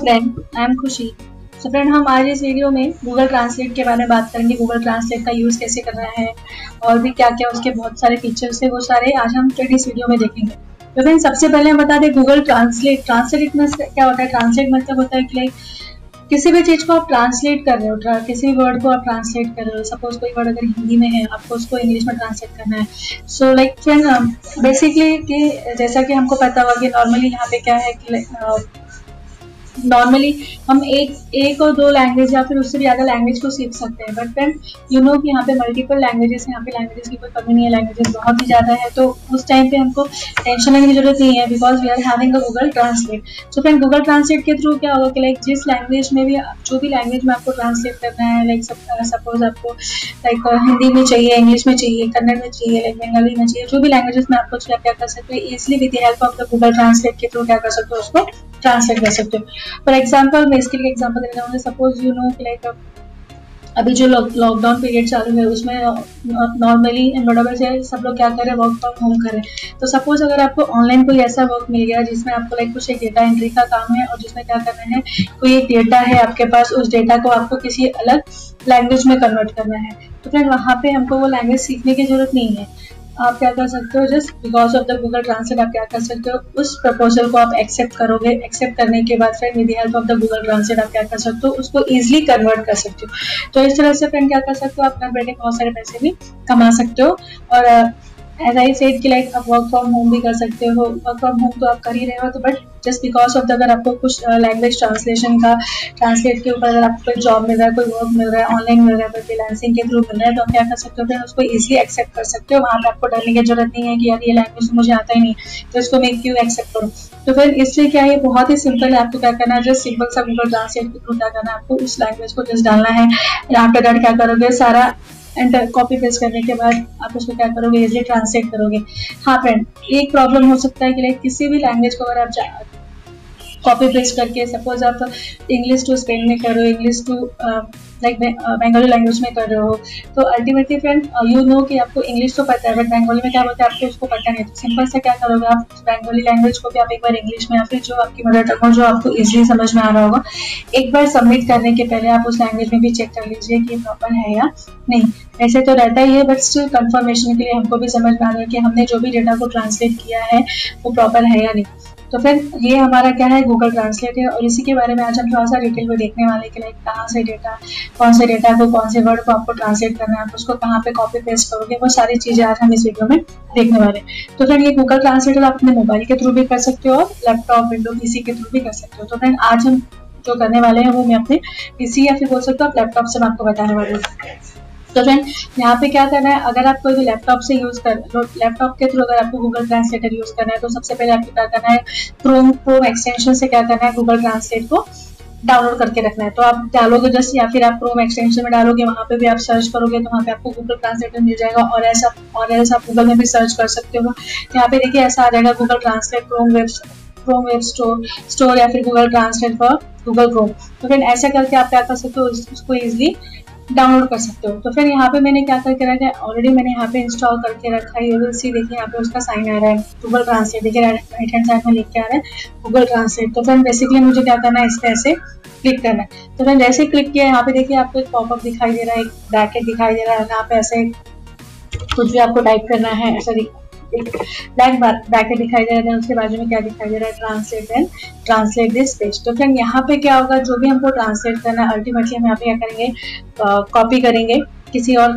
Friend I am Khushi तो friend हम आज इस वीडियो में गूगल ट्रांसलेट के बारे में बात करेंगे। गूगल ट्रांसलेट का यूज़ कैसे करना है और भी क्या क्या उसके बहुत सारे फीचर्स है, वो सारे आज हम फ्रेंड इस वीडियो में देखेंगे। तो फ्रेंड सबसे पहले हम बता दें गूगल ट्रांसलेट ट्रांसलेट क्या होता है? ट्रांसलेट मतलब होता है कि लाइक किसी भी चीज़ को आप ट्रांसलेट कर रहे हो किसी भी वर्ड को आप ट्रांसलेट कर रहे हो। सपोज़ कोई वर्ड अगर हिंदी में है, आपको उसको इंग्लिश में ट्रांसलेट करना है। सो लाइक फ्रेंड बेसिकली कि जैसा कि हमको पता हुआ कि नॉर्मली यहाँ पे क्या है कि नॉर्मली हम एक एक और दो लैंग्वेज या फिर उससे भी ज़्यादा लैंग्वेज को सीख सकते हैं. बट फ्रेंड यू नो कि यहाँ पे मल्टीपल लैंग्वेजेस यहाँ पे लैंग्वेजेस की कोई कमी नहीं है लैंग्वेजेस बहुत ही ज़्यादा है. तो उस टाइम पे हमको टेंशन लेने की ज़रूरत नहीं है because we are having a Google translate so friend Google translate के थ्रू क्या होगा कि लाइक जिस लैंग्वेज में भी, जो भी लैंग्वेज में आपको ट्रांसलेट करना है लाइक सपोज़ आपको लाइक हिंदी में चाहिए इंग्लिश में चाहिए, कन्नड़ में चाहिए लाइक बंगाली में चाहिए, जो भी लैंग्वेजेस में आपको क्या कर सकते हैं easily with the help of the Google translate के थ्रू क्या कर सकते हो उसको ट्रांसलेट कर सकते हो। फॉर एग्ज़ाम्पल मैं इसके लिए एग्ज़ाम्पल देना चाहूँगी सपोज़ यू नो लाइक अभी जो लॉकडाउन पीरियड चालू है, उसमें नॉर्मली बड़ों से सब लोग क्या करें वर्क फ्रॉम होम करें तो सपोज़ अगर आपको ऑनलाइन कोई ऐसा वर्क मिल गया जिसमें आपको लाइक कुछ एक डेटा एंट्री का काम है और जिसमें क्या करना है, कोई एक डेटा है आपके पास, उस डेटा को आपको किसी अलग लैंग्वेज में कन्वर्ट करना है। तो फिर वहाँ पे हमको वो लैंग्वेज सीखने की ज़रूरत नहीं है। आप क्या कर सकते हो? Just because of the Google translate आप क्या कर सकते हो? उस प्रपोजल को आप एक्सेप्ट करोगे। एक्सेप्ट करने के बाद फिर with help of the Google translate आप क्या कर सकते हो? उसको इजिली कन्वर्ट कर सकते हो। तो इस तरह से फ्रेंड क्या कर सकते हो? अपना बैठे बहुत सारे पैसे भी कमा सकते हो। और एज आई सेड कि लाइक आप वर्क फ्रॉम होम भी कर सकते हो। वर्क फ्रॉम होम तो आप कर ही रहे हो तो but just because of the अगर आपको कुछ लैंग्वेज ट्रांसलेशन का ट्रांसलेट के ऊपर अगर आपको कोई जॉब मिल रहा है, कोई वर्क मिल रहा है ऑनलाइन मिल रहा है, कोई फ्रीलांसिंग के थ्रू मिल रहा है तो आप क्या कर सकते हो? फिर उसको ईजिली एक्सेप्ट कर सकते हो। वहाँ पे आपको डरने की ज़रूरत नहीं है कि यार ये लैंग्वेज तो मुझे आता ही नहीं तो इसको मैं क्यों एक्सेप्ट करूँ? तो फिर इसलिए क्या है, बहुत ही सिंपल है आपको क्या करना है जस्ट सिंपल सा गूगल ट्रांसलेट के थ्रू क्या करना है, आपको उस लैंग्वेज को जस्ट डालना है। आफ्टर दैट क्या करोगे, सारा एंटर कॉपी पेस्ट करने के बाद आप उसको क्या करोगे? इजिली ट्रांसलेट करोगे। हाँ फ्रेंड एक प्रॉब्लम हो सकता है कि लाइक किसी भी लैंग्वेज को अगर आप कॉपी पेस्ट करके सपोज़ आप इंग्लिश टू स्पेन में करो English to like Bengali language में कर रहे हो। तो अल्टीमेटली फ्रेंड यू नो कि आपको इंग्लिश तो पता है बट बंगाली में क्या बोलते हैं, आपको उसको पता नहीं। तो सिंपल से क्या करोगे आप? बंगाली लैंग्वेज को भी आप एक बार इंग्लिश में या फिर जो आपकी मदर टंग हो जो आपको इजिली समझ में आ रहा होगा, एक बार सबमिट करने के पहले आप उस लैंग्वेज में भी चेक कर लीजिए कि प्रॉपर है या नहीं। ऐसे तो रहता ही है बट स्टिल कंफर्मेशन के लिए हमको भी समझ में आ रहा है कि हमने जो भी डेटा को ट्रांसलेट किया है, वो प्रॉपर है या नहीं। तो फिर ये हमारा क्या है गूगल ट्रांसलेट है, और इसी के बारे में आज हम थोड़ा सा डिटेल में देखने वाले कि लाइक कहाँ से डेटा कौन से डेटा को, कौन से वर्ड को आपको ट्रांसलेट करना है, आप उसको कहाँ पे कॉपी पेस्ट करोगे, वो सारी चीज़ें आज हम इस वीडियो में देखने वाले तो फ्रेंड ये गूगल ट्रांसलेटर आप अपने मोबाइल के थ्रू भी कर सकते हो और लैपटॉप विंडो पीसी के थ्रू भी कर सकते हो। तो फ्रेंड आज हम जो करने वाले हैं, वो मैं अपने पीसी या फिर बोल सकते हो लैपटॉप से मैं आपको बताने वाली हूँ। तो फ्रेंड यहाँ पे क्या करना है, अगर आप कोई भी लैपटॉप से यूज़ कर लैपटॉप के थ्रू अगर आपको गूगल ट्रांसलेटर यूज़ करना है तो सबसे पहले आपको क्या करना है क्रोम क्रोम एक्सटेंशन से क्या करना है गूगल ट्रांसलेट को डाउनलोड करके रखना है। तो आप डालोगे जस्ट या फिर आप क्रोम एक्सटेंशन में डालोगे, वहाँ पे भी आप सर्च करोगे तो वहाँ पे आपको गूगल ट्रांसलेटर मिल जाएगा और ऐसा और ऐसा आप गूगल में भी सर्च कर सकते हो। यहाँ पे देखिए ऐसा आ जाएगा Google translate Chrome web Chrome web store store या फिर Google translate for Google Chrome तो फिर ऐसा करके आप क्या कर सकते हो, उसको इजिली डाउनलोड कर सकते हो। तो फिर यहाँ पे मैंने क्या करके रखा है? ऑलरेडी मैंने यहाँ पे इंस्टॉल करके रखा है। सी देखिए, यहाँ पे उसका साइन आ रहा है। गूगल ट्रांसलेट देखिए राइट हैंड साइड में लिख के आ रहा है गूगल ट्रांसलेट तो फिर बेसिकली मुझे क्या करना है? इस पर ऐसे क्लिक करना है। तो फिर जैसे क्लिक किया, यहाँ पे देखिए, आपको एक पॉपअप दिखाई दे रहा है, एक ब्रैकेट दिखाई दे रहा है। यहाँ पे ऐसे कुछ भी आपको टाइप करना है, ऐसा एक ब्लैक ब्रैकेट दिखाई दे रहा है उसके बाजू में क्या दिखाई दे रहा है? Translate and translate this page तो फ्रेंड यहाँ पे क्या होगा? जो भी हमको ट्रांसलेट करना है अल्टीमेटली हम यहाँ पे क्या करेंगे? कॉपी करेंगे किसी और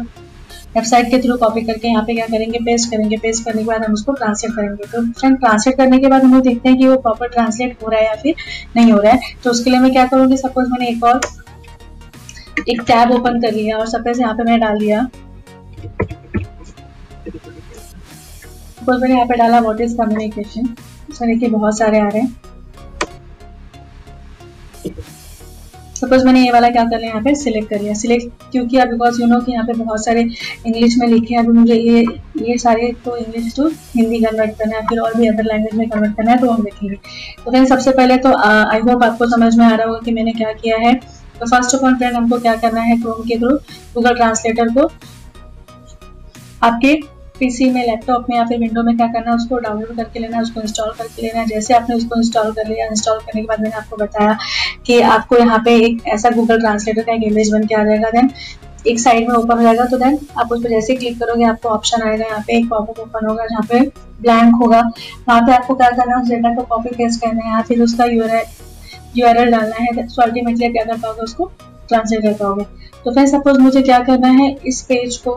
वेबसाइट के थ्रू कॉपी करके यहाँ पे क्या करेंगे? पेस्ट करेंगे. पेस्ट करने के बाद हम उसको ट्रांसलेट करेंगे. तो फ्रेंड ट्रांसलेट करने के बाद हम लोग देखते हैं कि वो प्रॉपर ट्रांसलेट हो रहा है या फिर नहीं हो रहा है. तो उसके लिए मैं क्या करूँगी? सपोज़ मैंने एक और, एक टैब ओपन कर लिया और सपोज़ यहाँ पे मैंने डाल दिया. सपोज़ मैंने यहाँ पे डाला व्हाट इज़ कम्युनिकेशन इसमें देखिए बहुत सारे आ रहे हैं। सपोज़ मैंने ये वाला क्या कर लिया, यहाँ पे सिलेक्ट कर लिया। सिलेक्ट क्यों किया बिकॉज़ यू नो कि यहाँ पे बहुत सारे इंग्लिश में लिखे हैं अभी मुझे ये ये सारे तो इंग्लिश टू हिंदी कन्वर्ट करना है, फिर और भी अदर लैंग्वेज में कन्वर्ट करना है तो हम देखेंगे। तो फिर सबसे पहले तो आई होप आपको समझ में आ रहा होगा कि मैंने क्या किया है। तो फ़र्स्ट ऑफ़ ऑल फ्रेंड हमको क्या करना है क्रोम के थ्रू गूगल ट्रांसलेटर को आपके पीसी में लैपटॉप में या फिर विंडो में क्या करना है, उसको डाउनलोड करके लेना है उसको इंस्टॉल करके लेना है। जैसे आपने उसको इंस्टॉल कर लिया इंस्टॉल करने के बाद मैंने आपको बताया कि आपको यहाँ पे एक ऐसा गूगल ट्रांसलेटर का एक इमेज बन के आ जाएगा देन एक साइड में ओपन हो जाएगा तो देन आप उस पर जैसे क्लिक करोगे, आपको ऑप्शन आएगा, यहाँ पे एक पॉपअप ओपन होगा, जहाँ पे ब्लैंक होगा। वहाँ पे आपको क्या करना है, उस डेटा को कॉपी पेस्ट करना है, या फिर उसका यू आर डालना है सो अल्टीमेटली क्या कर पाओगे, उसको ट्रांसलेट कर पाओगे। तो फिर सपोज़ मुझे क्या करना है, इस पेज को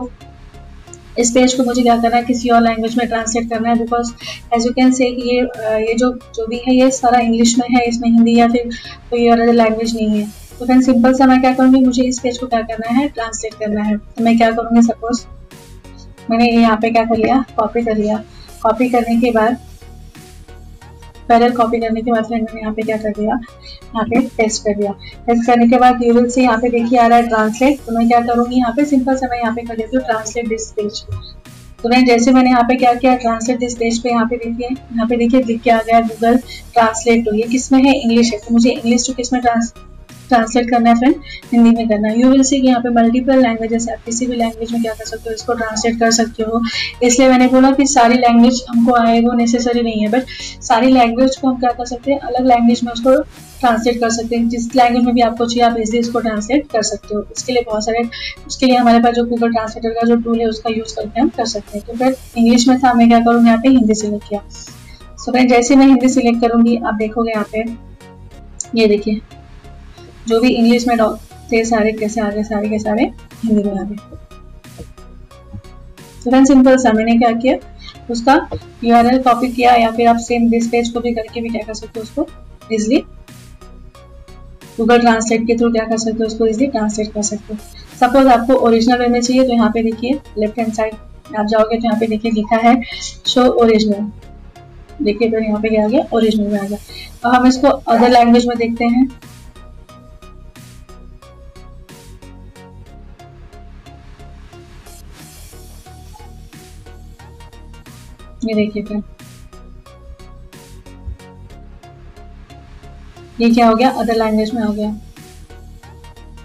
इस पेज को मुझे क्या करना है, किसी और लैंग्वेज में ट्रांसलेट करना है because as you can say ये ये जो जो भी है, ये सारा इंग्लिश में है, इसमें हिंदी या फिर कोई और अदर लैंग्वेज नहीं है। तो फिर सिंपल सा मैं क्या करूँगी, मुझे इस पेज को क्या करना है ट्रांसलेट करना है। तो मैं क्या करूँगी सपोज़ मैंने यहाँ पे क्या कर लिया कॉपी कर लिया। कॉपी करने के बाद पहले कॉपी करने के बाद फिर मैंने यहाँ पे क्या कर दिया? यहाँ पे टेस्ट कर दिया। टेस्ट करने के बाद यूविल से यहाँ पे देखिए आ रहा है ट्रांसलेट तो मैं क्या करूँगी यहाँ पे? सिंपल से मैं यहाँ पे कर देती हूँ ट्रांसलेट दिस पेज तो मैं जैसे मैंने यहाँ पे क्या किया ट्रांसलेट दिस पेज पे यहाँ पे देखिए, यहाँ पे देखिए लिख के आ गया गूगल ट्रांसलेट तो ये किसमें है? इंग्लिश है। तो मुझे इंग्लिश टू किसमें ट्रांस ट्रांसलेट करना है फ्रेंड हिंदी में करना है। यू विल सी कि यहाँ पे मल्टीपल लैंग्वेजेस आप किसी भी लैंग्वेज में क्या कर सकते हो, इसको ट्रांसलेट कर सकते हो। इसलिए मैंने बोला कि सारी लैंग्वेज हमको आए, वो नेसेसरी नहीं है बट सारी लैंग्वेज को हम क्या कर सकते हैं, अलग लैंग्वेज में उसको ट्रांसलेट कर सकते हैं। जिस लैंग्वेज में भी आपको चाहिए, आप इजली इसको ट्रांसलेट कर सकते हो। इसके लिए बहुत सारे, उसके लिए हमारे पास जो गूगल ट्रांसलेटर का जो टूल है, उसका यूज़ करके हम कर सकते हैं। तो फिर इंग्लिश में था, मैं क्या करूँगी, यहाँ पे हिंदी सिलेक्ट किया। सो फ्रेंड जैसे मैं हिंदी सिलेक्ट करूँगी, आप देखोगे यहाँ पे, ये देखिए। जो भी इंग्लिश में थे सारे कैसे आ गए सारे के सारे हिंदी में आ गए। तो सिंपल सा मैंने क्या किया? उसका यू कॉपी किया या फिर आप सेम दिस पेज को भी करके भी क्या कर सकते हो उसको? इजिली गूगल ट्रांसलेट के थ्रू क्या कर सकते हो उसको इजिली ट्रांसलेट कर सकते हो। सपोज़ आपको ओरिजिनल में चाहिए तो यहाँ पे देखिए लेफ़्ट हैंड साइड आप जाओगे तो यहाँ पे देखिए लिखा है शो ओरिजिनल देखिए तो यहाँ पे क्या आ गया ओरिजिनल में आ गया। अब हम इसको अदर लैंग्वेज में देखते हैं। ये देखिए फिर ये क्या हो गया? अदर लैंग्वेज में हो गया।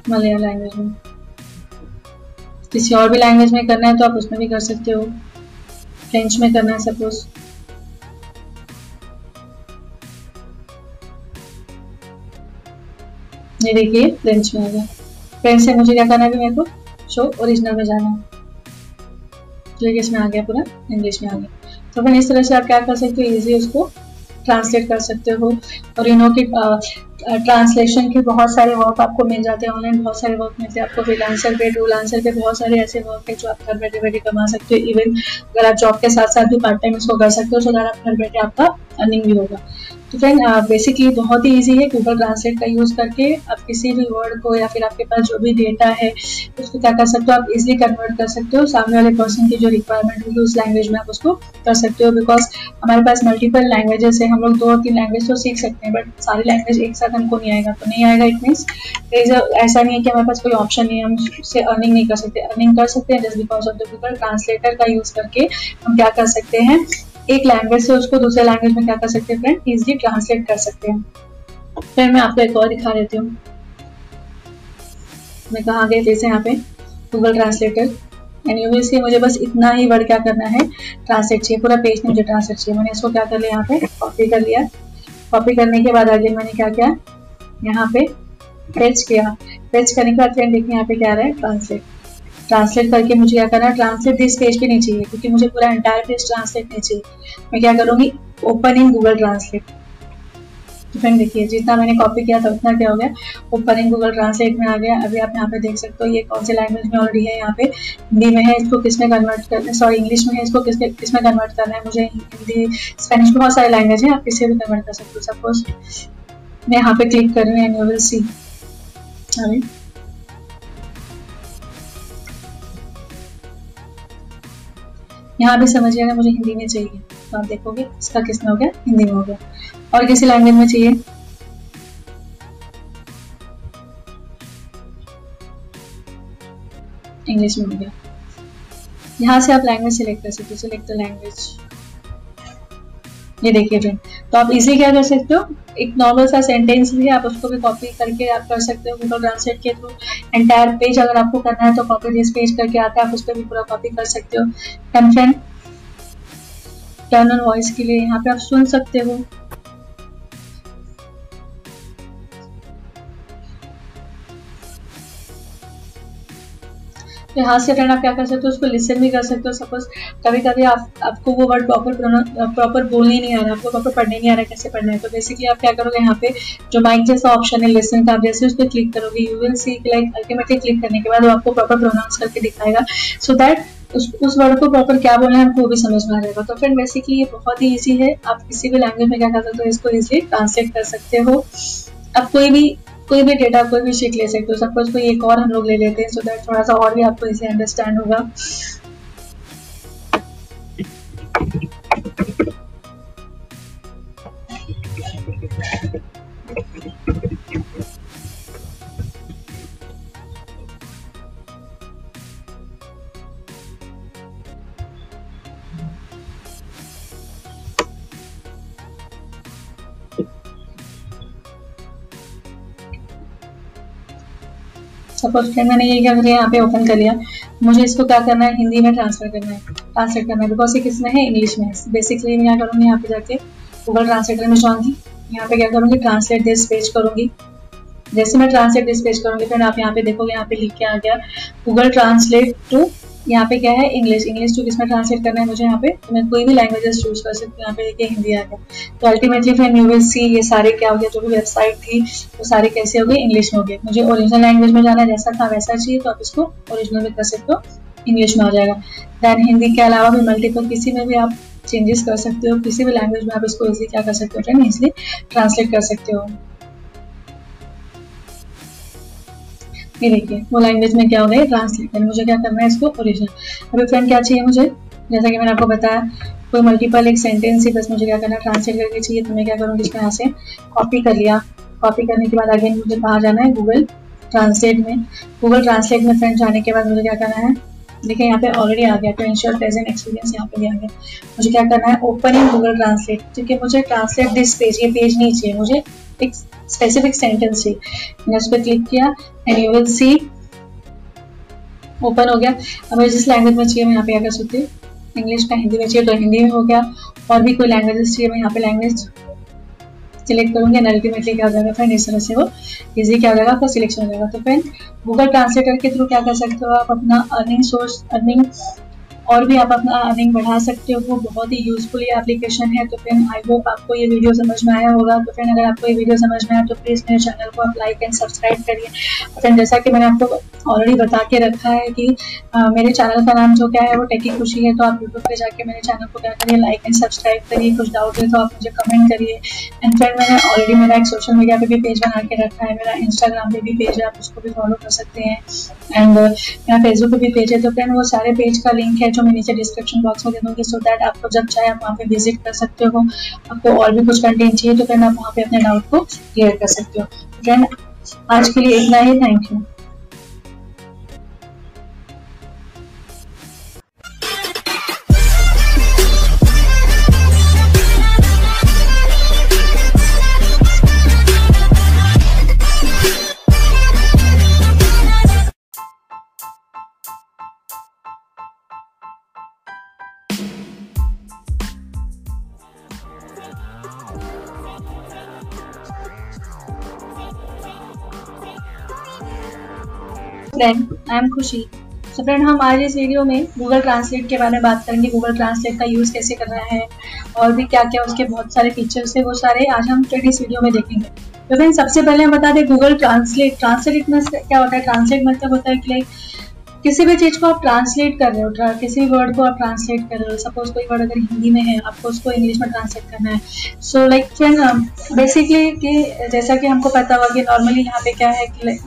मलयालम लैंग्वेज में। किसी और भी लैंग्वेज में करना है तो आप उसमें भी कर सकते हो। फ्रेंच में करना है सपोज़ ये देखिए फ्रेंच में आ गया। फ्रेंच से मुझे क्या करना है मेरे को? शो ओरिजिनल में जाना है। तो इसमें आ गया पूरा। इंग्लिश में आ गया। तो फिर इस तरह से आप क्या कर सकते हो इजी उसको ट्रांसलेट कर सकते हो। और यू नो कि ट्रांसलेशन के बहुत सारे वर्क आपको मिल जाते हैं ऑनलाइन बहुत सारे वर्क मिलते हैं। आपको फ्रीलांसर पे टूल आंसर पे बहुत सारे ऐसे वर्क है जो आप घर बैठे बैठे कमा सकते हो। इवन अगर आप जॉब के साथ साथ भी पार्ट टाइम इसको कर सकते हो तो अगर आप घर बैठे आपका अर्निंग भी होगा। तो फ्रेंड बेसिकली बहुत ही इजी है गूगल ट्रांसलेट का यूज़ करके। आप किसी भी वर्ड को या फिर आपके पास जो भी डेटा है, उसको क्या कर सकते हो? आप इजिली कन्वर्ट कर सकते हो। सामने वाले पर्सन की जो रिक्वायरमेंट होगी, उस लैंग्वेज में आप उसको कर सकते हो। बिकॉज़ हमारे पास मल्टीपल लैंग्वेजेस है। हम लोग दो और तीन लैंग्वेज तो सीख सकते हैं बट सारी लैंग्वेज एक साथ हमको नहीं आएगा। तो नहीं आएगा इट मीन्स ऐसा नहीं है कि हमारे पास कोई ऑप्शन नहीं है। हम उससे अर्निंग नहीं कर सकते। अर्निंग कर सकते हैं just because of the Google translator का यूज़ करके हम क्या कर सकते हैं? एक लैंग्वेज से उसको दूसरे लैंग्वेज में क्या कर सकते हैं फ्रेंड इजिली ट्रांसलेट कर सकते हैं। फिर मैं आपको एक और दिखा देती हूँ। मैं कहा गई जैसे यहाँ पे? Google translator and you will see मुझे बस इतना ही वर्ड क्या करना है। ट्रांसलेट चाहिए, पूरा पेज मुझे ट्रांसलेट चाहिए। मैंने इसको क्या कर लिया यहाँ पे? कॉपी कर लिया। कॉपी करने के बाद आगे मैंने क्या किया? यहाँ पे पेज किया। पेज करने के बाद फ्रेंड देखिए यहाँ पे क्या रहा है? ट्रांसलेट ट्रांसलेट करके मुझे क्या करना है? ट्रांसलेट दिस पेज पे नहीं चाहिए, क्योंकि मुझे पूरा एंटायर पेज ट्रांसलेट नहीं चाहिए। मैं क्या करूँगी? ओपन इन गूगल ट्रांसलेट तो फ्रेंड देखिए, जितना मैंने कॉपी किया था, उतना क्या हो गया? ओपन इन गूगल ट्रांसलेट में आ गया। अभी आप यहाँ पे देख सकते हो, ये कौन से लैंग्वेज में ऑलरेडी है यहाँ पे? हिंदी में है, इसको किसमें कन्वर्ट करना है सॉरी इंग्लिश में है, इसको किसने किसमें कन्वर्ट करना है? मुझे हिंदी स्पेनिश बहुत सारे लैंग्वेज है, आप किसी भी कन्वर्ट कर सकते हो सपोज़ मैं यहाँ पे क्लिक कर रही हूँ एंड यू विल सी यहाँ भी समझिएगा मुझे हिंदी में चाहिए तो आप देखोगे इसका किसमें हो गया? हिंदी में हो गया। और किसी लैंग्वेज में चाहिए? इंग्लिश में हो गया। यहाँ से आप लैंग्वेज सिलेक्ट कर सकते हो। सिलेक्ट द लैंग्वेज ये देखिए फ्रेंड तो आप इजी क्या कर सकते हो? एक नॉर्मल सा सेंटेंस भी है, आप उसको भी कॉपी करके आप कर सकते हो गूगल ट्रांसलेट के थ्रू एंटायर पेज अगर आपको करना है तो कॉपी दिस पेज करके आता है, आप उस पर भी पूरा कॉपी कर सकते हो। एंड फ्रेंड टर्न वॉइस के लिए यहाँ पे आप सुन सकते हो। यहाँ से फ्रेंड आप क्या कर सकते हो, उसको लिसन भी कर सकते हो सपोज़ कभी कभी आप, आपको वो वर्ड प्रॉपर प्रॉपर बोलने नहीं आ रहा, आपको प्रॉपर पढ़ने नहीं आ रहा कैसे पढ़ना है तो बेसिकली आप क्या करोगे यहाँ पे, जो माइक जैसा ऑप्शन है लिसन का, आप जैसे उस पर क्लिक करोगे you will see like ultimately click करने के बाद वो आपको प्रॉपर प्रोनाउंस करके दिखाएगा। सो दैट उस उस वर्ड को प्रॉपर क्या बोलना है आपको वो भी समझ में आ जाएगा। तो फ्रेंड बेसिकली ये बहुत ही ईजी है। आप किसी भी लैंग्वेज में क्या कर सकते हो, इसको इजिली ट्रांसलेट कर सकते हो। आप कोई भी कोई भी डेटा कोई भी शीट ले सकते हो सपोज़ कोई एक और हम लोग ले लेते हैं सो दैट थोड़ा सा और भी आपको इसे अंडरस्टैंड होगा। सपोज़ फिर मैंने ये क्या मुझे यहाँ पे ओपन कर लिया। मुझे इसको क्या करना है? हिंदी में ट्रांसफ़र करना है। ट्रांसलेट करना है। बिकॉज़ ये किसमें है? इंग्लिश में बेसिकली मैं क्या करूँगी, यहाँ पे जाके गूगल ट्रांसलेटर में जाऊँगी। यहाँ पे क्या करूँगी? ट्रांसलेट दिस पेज करूँगी। जैसे मैं ट्रांसलेट दिस पेज करूँगी, फिर आप यहाँ पे देखोगे, यहाँ पे लिख के आ गया। गूगल ट्रांसलेट टू यहाँ पे क्या है? इंग्लिश इंग्लिश टू किसमें ट्रांसलेट करना है मुझे यहाँ पे? तो मैं कोई भी लैंग्वेजेस चूज़ कर सकती हूँ यहाँ पे, देखिए, हिंदी आ गया। तो अल्टीमेटली फिर यू विल सी ये सारे क्या हो गया? जो भी वेबसाइट थी, वो सारे कैसे हो गए? इंग्लिश में हो गए। मुझे ओरिजिनल लैंग्वेज में जाना जैसा था, वैसा चाहिए तो आप इसको ओरिजिनल में कर सकते हो। इंग्लिश में आ जाएगा। दैन हिंदी के अलावा भी मल्टीपल किसी में भी आप चेंजेस कर सकते हो। किसी भी लैंग्वेज में आप इसको इजिली क्या कर सकते हो इजिली ट्रांसलेट कर सकते हो। ये देखिए, वो लैंग्वेज में क्या हो गया ट्रांसलेट मुझे क्या करना है इसको? ओरिजिनल अभी फ्रेंड क्या चाहिए मुझे? जैसा कि मैंने आपको बताया, कोई मल्टीपल एक सेंटेंस ही, बस मुझे क्या करना ट्रांसलेट करके चाहिए तो मैं क्या करूँगी इसको यहाँ से कॉपी कर लिया। कॉपी करने के बाद आगे मुझे कहाँ जाना है? गूगल ट्रांसलेट में। गूगल ट्रांसलेट में फ्रेंड जाने के बाद मुझे क्या करना है? देखिए, यहाँ पे ऑलरेडी आ गया। तो इंश्योर प्रेजेंट एक्सपीरियंस यहाँ पे भी आ गया। मुझे क्या करना है? ओपन इन गूगल ट्रांसलेट क्योंकि मुझे ट्रांसलेट दिस पेज ये पेज नहीं चाहिए मुझे। एक स्पेसिफिक सेंटेंस चाहिए मैंने उस पर क्लिक किया and you will see open हो गया। अब मुझे जिस लैंग्वेज में चाहिए, मैं यहाँ पे क्या कर सकती हूँ। इंग्लिश का हिंदी में चाहिए तो हिंदी में हो गया। और भी कोई लैंग्वेजेस चाहिए, मैं यहाँ पे लैंग्वेज सिलेक्ट करूँगी एंड अल्टीमेटली क्या हो जाएगा फ्रेंड इस तरह से वो इजी क्या हो जाएगा, आपका सिलेक्शन हो जाएगा। तो फ्रेंड गूगल ट्रांसलेटर के थ्रू क्या कर सकते हो आप? अपना अर्निंग सोर्स अर्निंग और भी आप अपना अर्निंग बढ़ा सकते हो बहुत ही यूजफुल ये एप्लीकेशन है। तो फिर आई होप आपको ये वीडियो समझ में आया होगा। तो फिर अगर आपको ये वीडियो समझ में आया तो प्लीज़ मेरे चैनल को आप लाइक एंड सब्सक्राइब करिए। फ्रेंड जैसा कि मैंने आपको ऑलरेडी बता के रखा है कि आ, मेरे चैनल का नाम जो क्या है वो टेकी खुशी है। तो आप यूट्यूब पे जाके मेरे चैनल को क्या करिए लाइक एंड सब्सक्राइब करिए। कुछ डाउट है तो आप मुझे कमेंट करिए। एंड फ्रेंड मैंने ऑलरेडी मेरा एक सोशल मीडिया पे भी पेज बना के रखा है। मेरा इंस्टाग्राम पे भी पेज है आप उसको भी फॉलो कर सकते हैं। एंड मेरा फेसबुक पे भी पेज है। तो फ्रेंड वो सारे पेज का लिंक है जो मैं नीचे डिस्क्रिप्शन बॉक्स में दे दूँगी सो दैट आपको जब चाहे आप वहाँ पे विज़िट कर सकते हो, आपको और भी कुछ कंटेंट चाहिए तो फ्रेंड आप वहाँ पे अपने डाउट को क्लियर कर सकते हो। फ्रेंड आज के लिए इतना ही। Thank you friend I am Khushi तो फ्रेंड हम आज इस वीडियो में गूगल ट्रांसलेट के बारे में बात करेंगे गूगल ट्रांसलेट का यूज़ कैसे करना है, और भी क्या क्या उसके बहुत सारे फीचर्स है, वो सारे आज हम फ्रेंड इस वीडियो में देखेंगे। तो फ्रेंड सबसे पहले हम बता दें गूगल ट्रांसलेट ट्रांसलेट क्या होता है? ट्रांसलेट मतलब होता है कि लाइक किसी भी चीज़ को आप ट्रांसलेट कर रहे हो किसी भी वर्ड को आप ट्रांसलेट कर रहे हो। सपोज़ कोई वर्ड अगर हिंदी में है, आपको उसको इंग्लिश में ट्रांसलेट करना है। सो लाइक फ्रेंड बेसिकली कि जैसा कि हमको पता हुआ कि नॉर्मली यहाँ पे क्या है कि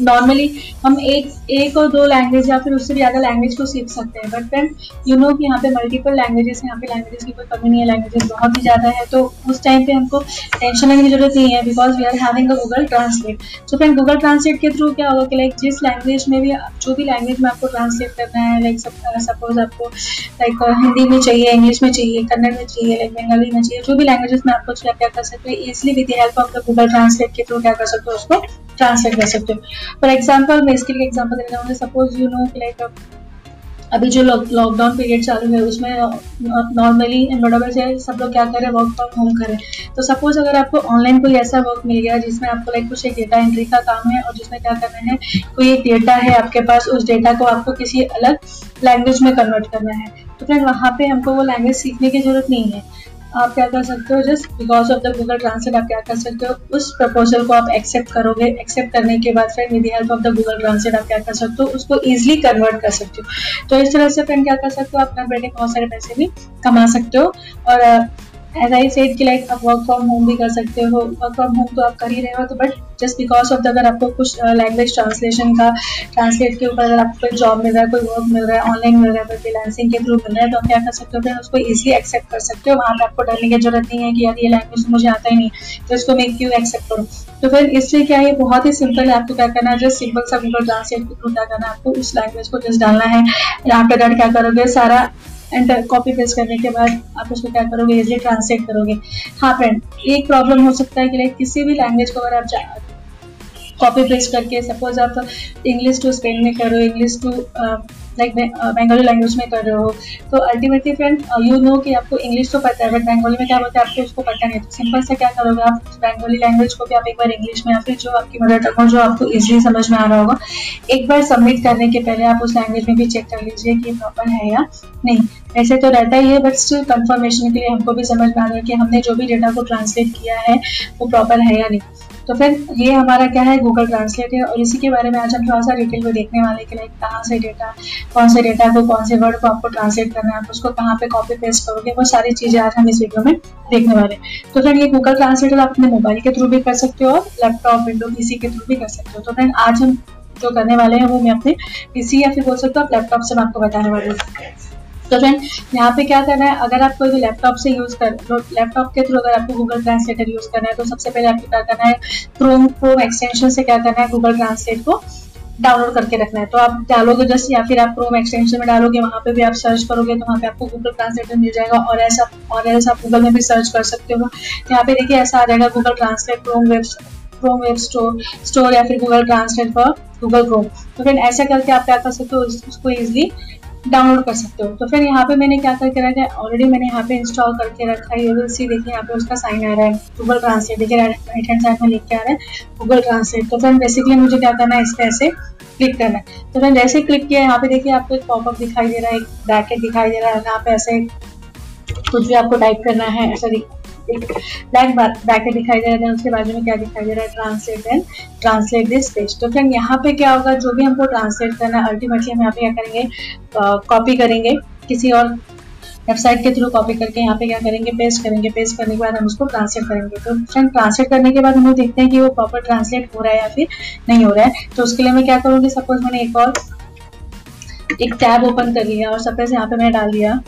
नॉर्मली हम एक एक और दो लैंग्वेज या फिर उससे भी ज़्यादा लैंग्वेज को सीख सकते हैं। बट फ्रेंड यू नो कि यहाँ पे मल्टीपल लैंग्वेजेस यहाँ पे लैंग्वेजेस की कोई कमी नहीं है लैंग्वेजेस बहुत ही ज़्यादा है। तो उस टाइम पे हमको टेंशन लेने की ज़रूरत नहीं है because we are having a Google translate so friend Google translate के थ्रू क्या होगा कि लाइक जिस लैंग्वेज में भी, जो भी लैंग्वेज में आपको ट्रांसलेट करना है लाइक सपोज़ आपको लाइक हिंदी में चाहिए इंग्लिश में चाहिए कन्नड़ में चाहिए लाइक बंगाली में चाहिए, जो भी लैंग्वेजेस में आपको क्या कर सकते हैं easily with the help of the Google translate के थ्रू क्या कर सकते हो उसको ट्रांसलेट कर सकते हो। फॉर एग्ज़ाम्पल मैं इसके लिए एग्ज़ाम्पल देना चाहूँगी सपोज़ यू नो लाइक अभी जो लॉकडाउन पीरियड चालू है, उसमें नॉर्मली बराबर से सब लोग क्या करें वर्क फ्रॉम होम करें तो सपोज़ अगर आपको ऑनलाइन कोई ऐसा वर्क मिल गया जिसमें आपको लाइक कुछ एक डेटा एंट्री का काम है और जिसमें क्या करना है, कोई एक डेटा है आपके पास, उस डेटा को आपको किसी अलग लैंग्वेज में कन्वर्ट करना है। तो फ्रेंड वहाँ पे हमको वो लैंग्वेज सीखने की ज़रूरत नहीं है। आप क्या कर सकते हो? Just because of the Google translate आप क्या कर सकते हो? उस प्रपोजल को आप एक्सेप्ट करोगे। एक्सेप्ट करने के बाद friend with help of the Google translate आप क्या कर सकते हो? उसको ईजिली कन्वर्ट कर सकते हो। तो इस तरह से फ्रेंड क्या कर सकते हो? अपना बेटे बहुत सारे पैसे भी कमा सकते हो। और एज आई सेड कि लाइक आप वर्क फ्रॉम होम भी कर सकते हो। वर्क फ्रॉम होम तो आप कर ही रहे हो तो but just because of the अगर आपको कुछ लैंग्वेज uh, ट्रांसलेशन का ट्रांसलेट के ऊपर अगर आपको कोई जॉब मिल रहा है कोई वर्क मिल रहा है ऑनलाइन मिल रहा है कोई फ्रीलांसिंग के थ्रू मिल रहा है तो आप क्या कर सकते हो? फिर उसको ईजिली एक्सेप्ट कर सकते हो। वहाँ पे आपको डरने की ज़रूरत नहीं है कि यार ये लैंग्वेज मुझे आता ही नहीं। तो इसको मैं क्यों एक्सेप्ट करूँ। तो फिर इससे क्या है बहुत ही सिंपल है आपको क्या करना है जस्ट सिंपल सा ट्रांसलेट के थ्रू क्या करना है आपको उस लैंग्वेज को जस्ट डालना है। यहाँ पे डर क्या करोगे सारा एंटर कॉपी पेस्ट करने के बाद आप उसको क्या करोगे? इजिली ट्रांसलेट करोगे। हाँ फ्रेंड एक प्रॉब्लम हो सकता है कि लाइक किसी भी लैंग्वेज को अगर आप कॉपी पेस्ट करके सपोज़ आप इंग्लिश टू स्पेन में करो English to like Bengali language में कर रहे हो। तो अल्टीमेटली फ्रेंड यू नो कि आपको इंग्लिश तो पता है बट बंगाली में क्या बोलते हैं, आपको उसको पता नहीं तो सिंपल से क्या करोगे आप? बंगाली लैंग्वेज को भी आप एक बार इंग्लिश में या फिर जो आपकी मदर टंग हो, जो आपको ईजिली समझ में आ रहा होगा, एक बार सबमिट करने के पहले आप उस लैंग्वेज में भी चेक कर लीजिए कि प्रॉपर है या नहीं। ऐसे तो रहता ही है बट स्टिल कंफर्मेशन के लिए हमको भी समझ में आ है कि हमने जो भी डेटा को ट्रांसलेट किया है, वो प्रॉपर है या नहीं। तो फिर ये हमारा क्या है गूगल ट्रांसलेट है, और इसी के बारे में आज हम थोड़ा सा डिटेल में देखने वाले कि लाइक कहाँ से डेटा कौन से डेटा को, कौन से वर्ड को आपको ट्रांसलेट करना है, आप उसको कहाँ पे कॉपी पेस्ट करोगे, वो सारी चीज़ें आज हम इस वीडियो में देखने वाले तो फ्रेंड ये गूगल ट्रांसलेटर आप अपने मोबाइल के थ्रू भी कर सकते हो और लैपटॉप विंडो पीसी के थ्रू भी कर सकते हो। तो फ्रेंड आज हम जो करने वाले हैं, वो मैं अपने पीसी या फिर बोल सकते हूँ लैपटॉप से मैं आपको बताने वाली हूँ। तो फ्रेंड यहाँ पे क्या करना है? अगर आप कोई भी लैपटॉप से यूज़ कर लैपटॉप के थ्रू अगर आपको गूगल ट्रांसलेटर यूज़ करना है तो सबसे पहले आपको क्या करना है? क्रोम क्रोम एक्सटेंशन से क्या करना है? गूगल ट्रांसलेट को डाउनलोड करके रखना है। तो आप डालोगे जस्ट या फिर आप क्रोम एक्सटेंशन में डालोगे, वहाँ पे भी आप सर्च करोगे तो वहाँ पे आपको गूगल ट्रांसलेटर मिल जाएगा। और ऐसा और ऐसा आप गूगल में भी सर्च कर सकते हो। यहाँ पे देखिए, ऐसा आ जाएगा Google translate Chrome web Chrome web store store या फिर Google translate for Google Chrome तो फिर ऐसा करके आप क्या कर सकते हो उसको इजिली डाउनलोड कर सकते हो। तो फिर यहाँ पे मैंने क्या करके रखा है? ऑलरेडी मैंने यहाँ पे इंस्टॉल करके रखा है। ये सी देखिए, यहाँ पे उसका साइन आ रहा है। गूगल ट्रांसलेट देखिए राइट हैंड साइड में लिख के आ रहा है गूगल ट्रांसलेट तो फिर बेसिकली मुझे क्या करना है? इस पर ऐसे क्लिक करना है। तो फिर जैसे क्लिक किया यहाँ पे देखिए, आपको एक पॉपअप दिखाई दे रहा है, एक ब्रैकेट दिखाई दे रहा है। यहाँ पे ऐसे कुछ भी आपको टाइप करना है, ऐसा ब्लैक ब्रैकेट दिखाई दे रहा है उसके बाजू में क्या दिखाई दे रहा है? Translate and translate this page तो फ्रेंड यहाँ पे क्या होगा? जो भी हमको ट्रांसलेट करना है अल्टीमेटली हम यहाँ पे क्या करेंगे? कॉपी करेंगे किसी और वेबसाइट के थ्रू कॉपी करके यहाँ पे क्या करेंगे? पेस्ट करेंगे. पेस्ट करने के बाद हम उसको ट्रांसलेट करेंगे. तो फ्रेंड ट्रांसलेट करने के बाद हम लोग देखते हैं कि वो प्रॉपर ट्रांसलेट हो रहा है या फिर नहीं हो रहा है. तो उसके लिए मैं क्या करूँगी? सपोज़ मैंने एक और, एक टैब ओपन कर लिया और सपोज़ यहाँ पे मैंने डाल दिया।